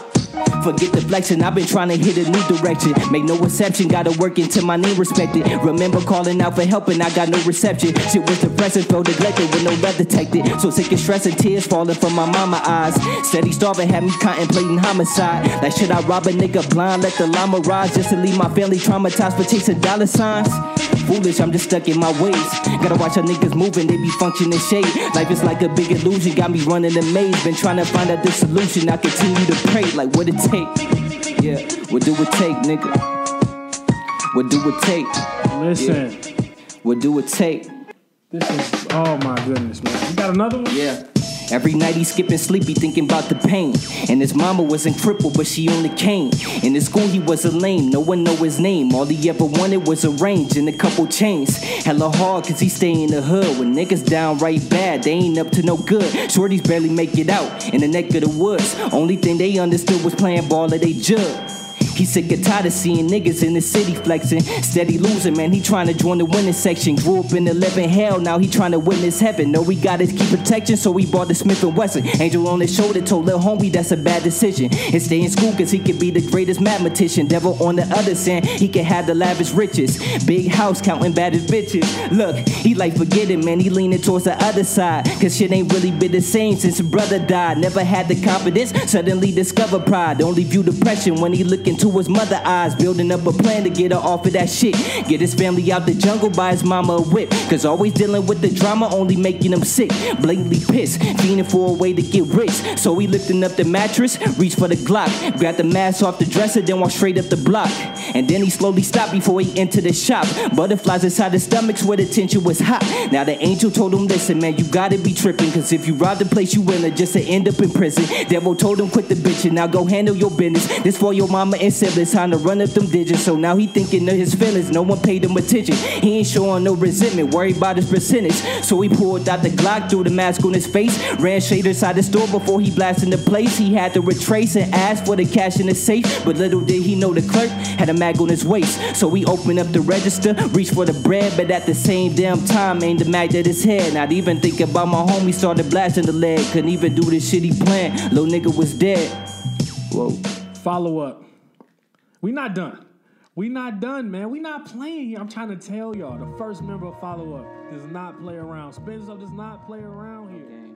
Forget the flexing, I've been trying to hit a new direction. Make no exception, gotta work until my name respected. Remember calling out for help and I got no reception. Shit was depressing, felt neglected with no love detected. So sick and stress and tears falling from my mama eyes. Steady starving had me contemplating homicide. Like should I rob a nigga blind, let the llama rise just to leave my family traumatized for chasing dollar signs? Foolish, I'm just stuck in my ways. Gotta watch how niggas moving, they be functioning shade. Life is like a big illusion, got me running a maze. Been trying to find out the solution. I continue to pray, like what it take. Yeah, what do it take, nigga? What do it take? Listen. Yeah. What do it take? This is oh my goodness, man. You got another one? Yeah. Every night he skipping sleep, he thinking about the pain. And his mama wasn't crippled, but she only came. In his school, he was a lame, no one know his name. All he ever wanted was a range and a couple chains. Hella hard, cause he stay in the hood. When niggas downright bad, they ain't up to no good. Shorties barely make it out in the neck of the woods. Only thing they understood was playing ball at they jug. He sick and tired of seeing niggas in the city flexing. Steady losing, man. He trying to join the winning section. Grew up in the living hell, now he trying to witness heaven. No, he got his key protection, so he bought the Smith and Wesson. Angel on his shoulder told little homie that's a bad decision. And stay in school, cause he could be the greatest mathematician. Devil on the other side, he can have the lavish riches. Big house counting baddest bitches. Look, he like forget it, man. He leaning towards the other side. Cause shit ain't really been the same since his brother died. Never had the confidence, suddenly discover pride. Only view depression when he looking into his mother eyes, building up a plan to get her off of that shit. Get his family out the jungle, by his mama a whip. Cause always dealing with the drama, only making him sick. Blatantly pissed, fiending for a way to get rich. So he lifting up the mattress, reached for the Glock, grabbed the mask off the dresser, then walked straight up the block. And then he slowly stopped before he entered the shop. Butterflies inside his stomachs where the tension was hot. Now the angel told him, listen, man, you gotta be tripping. Cause if you rob the place you in, just to end up in prison. Devil told him, quit the bitchin', now go handle your business. This for your mama and siblings, time to run up them digits. So now he thinking of his feelings, no one paid him attention. He ain't showing no resentment, worried about his percentage. So he pulled out the Glock, threw the mask on his face, ran straight inside the store before he blasted the place. He had to retrace and ask for the cash in the safe, but little did he know the clerk had a mag on his waist. So he opened up the register, reached for the bread, but at the same damn time aimed the mag at his head. Not even thinking about my homie, started blasting the leg. Couldn't even do the shit he planned. Little nigga was dead. Whoa. Follow up. We not done. We not done, man. We not playing here. I'm trying to tell y'all. The first member of follow up does not play around. Spenzo does not play around here.